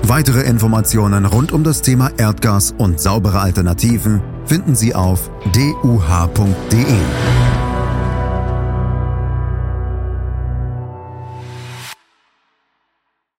Weitere Informationen rund um das Thema Erdgas und saubere Alternativen finden Sie auf duh.de.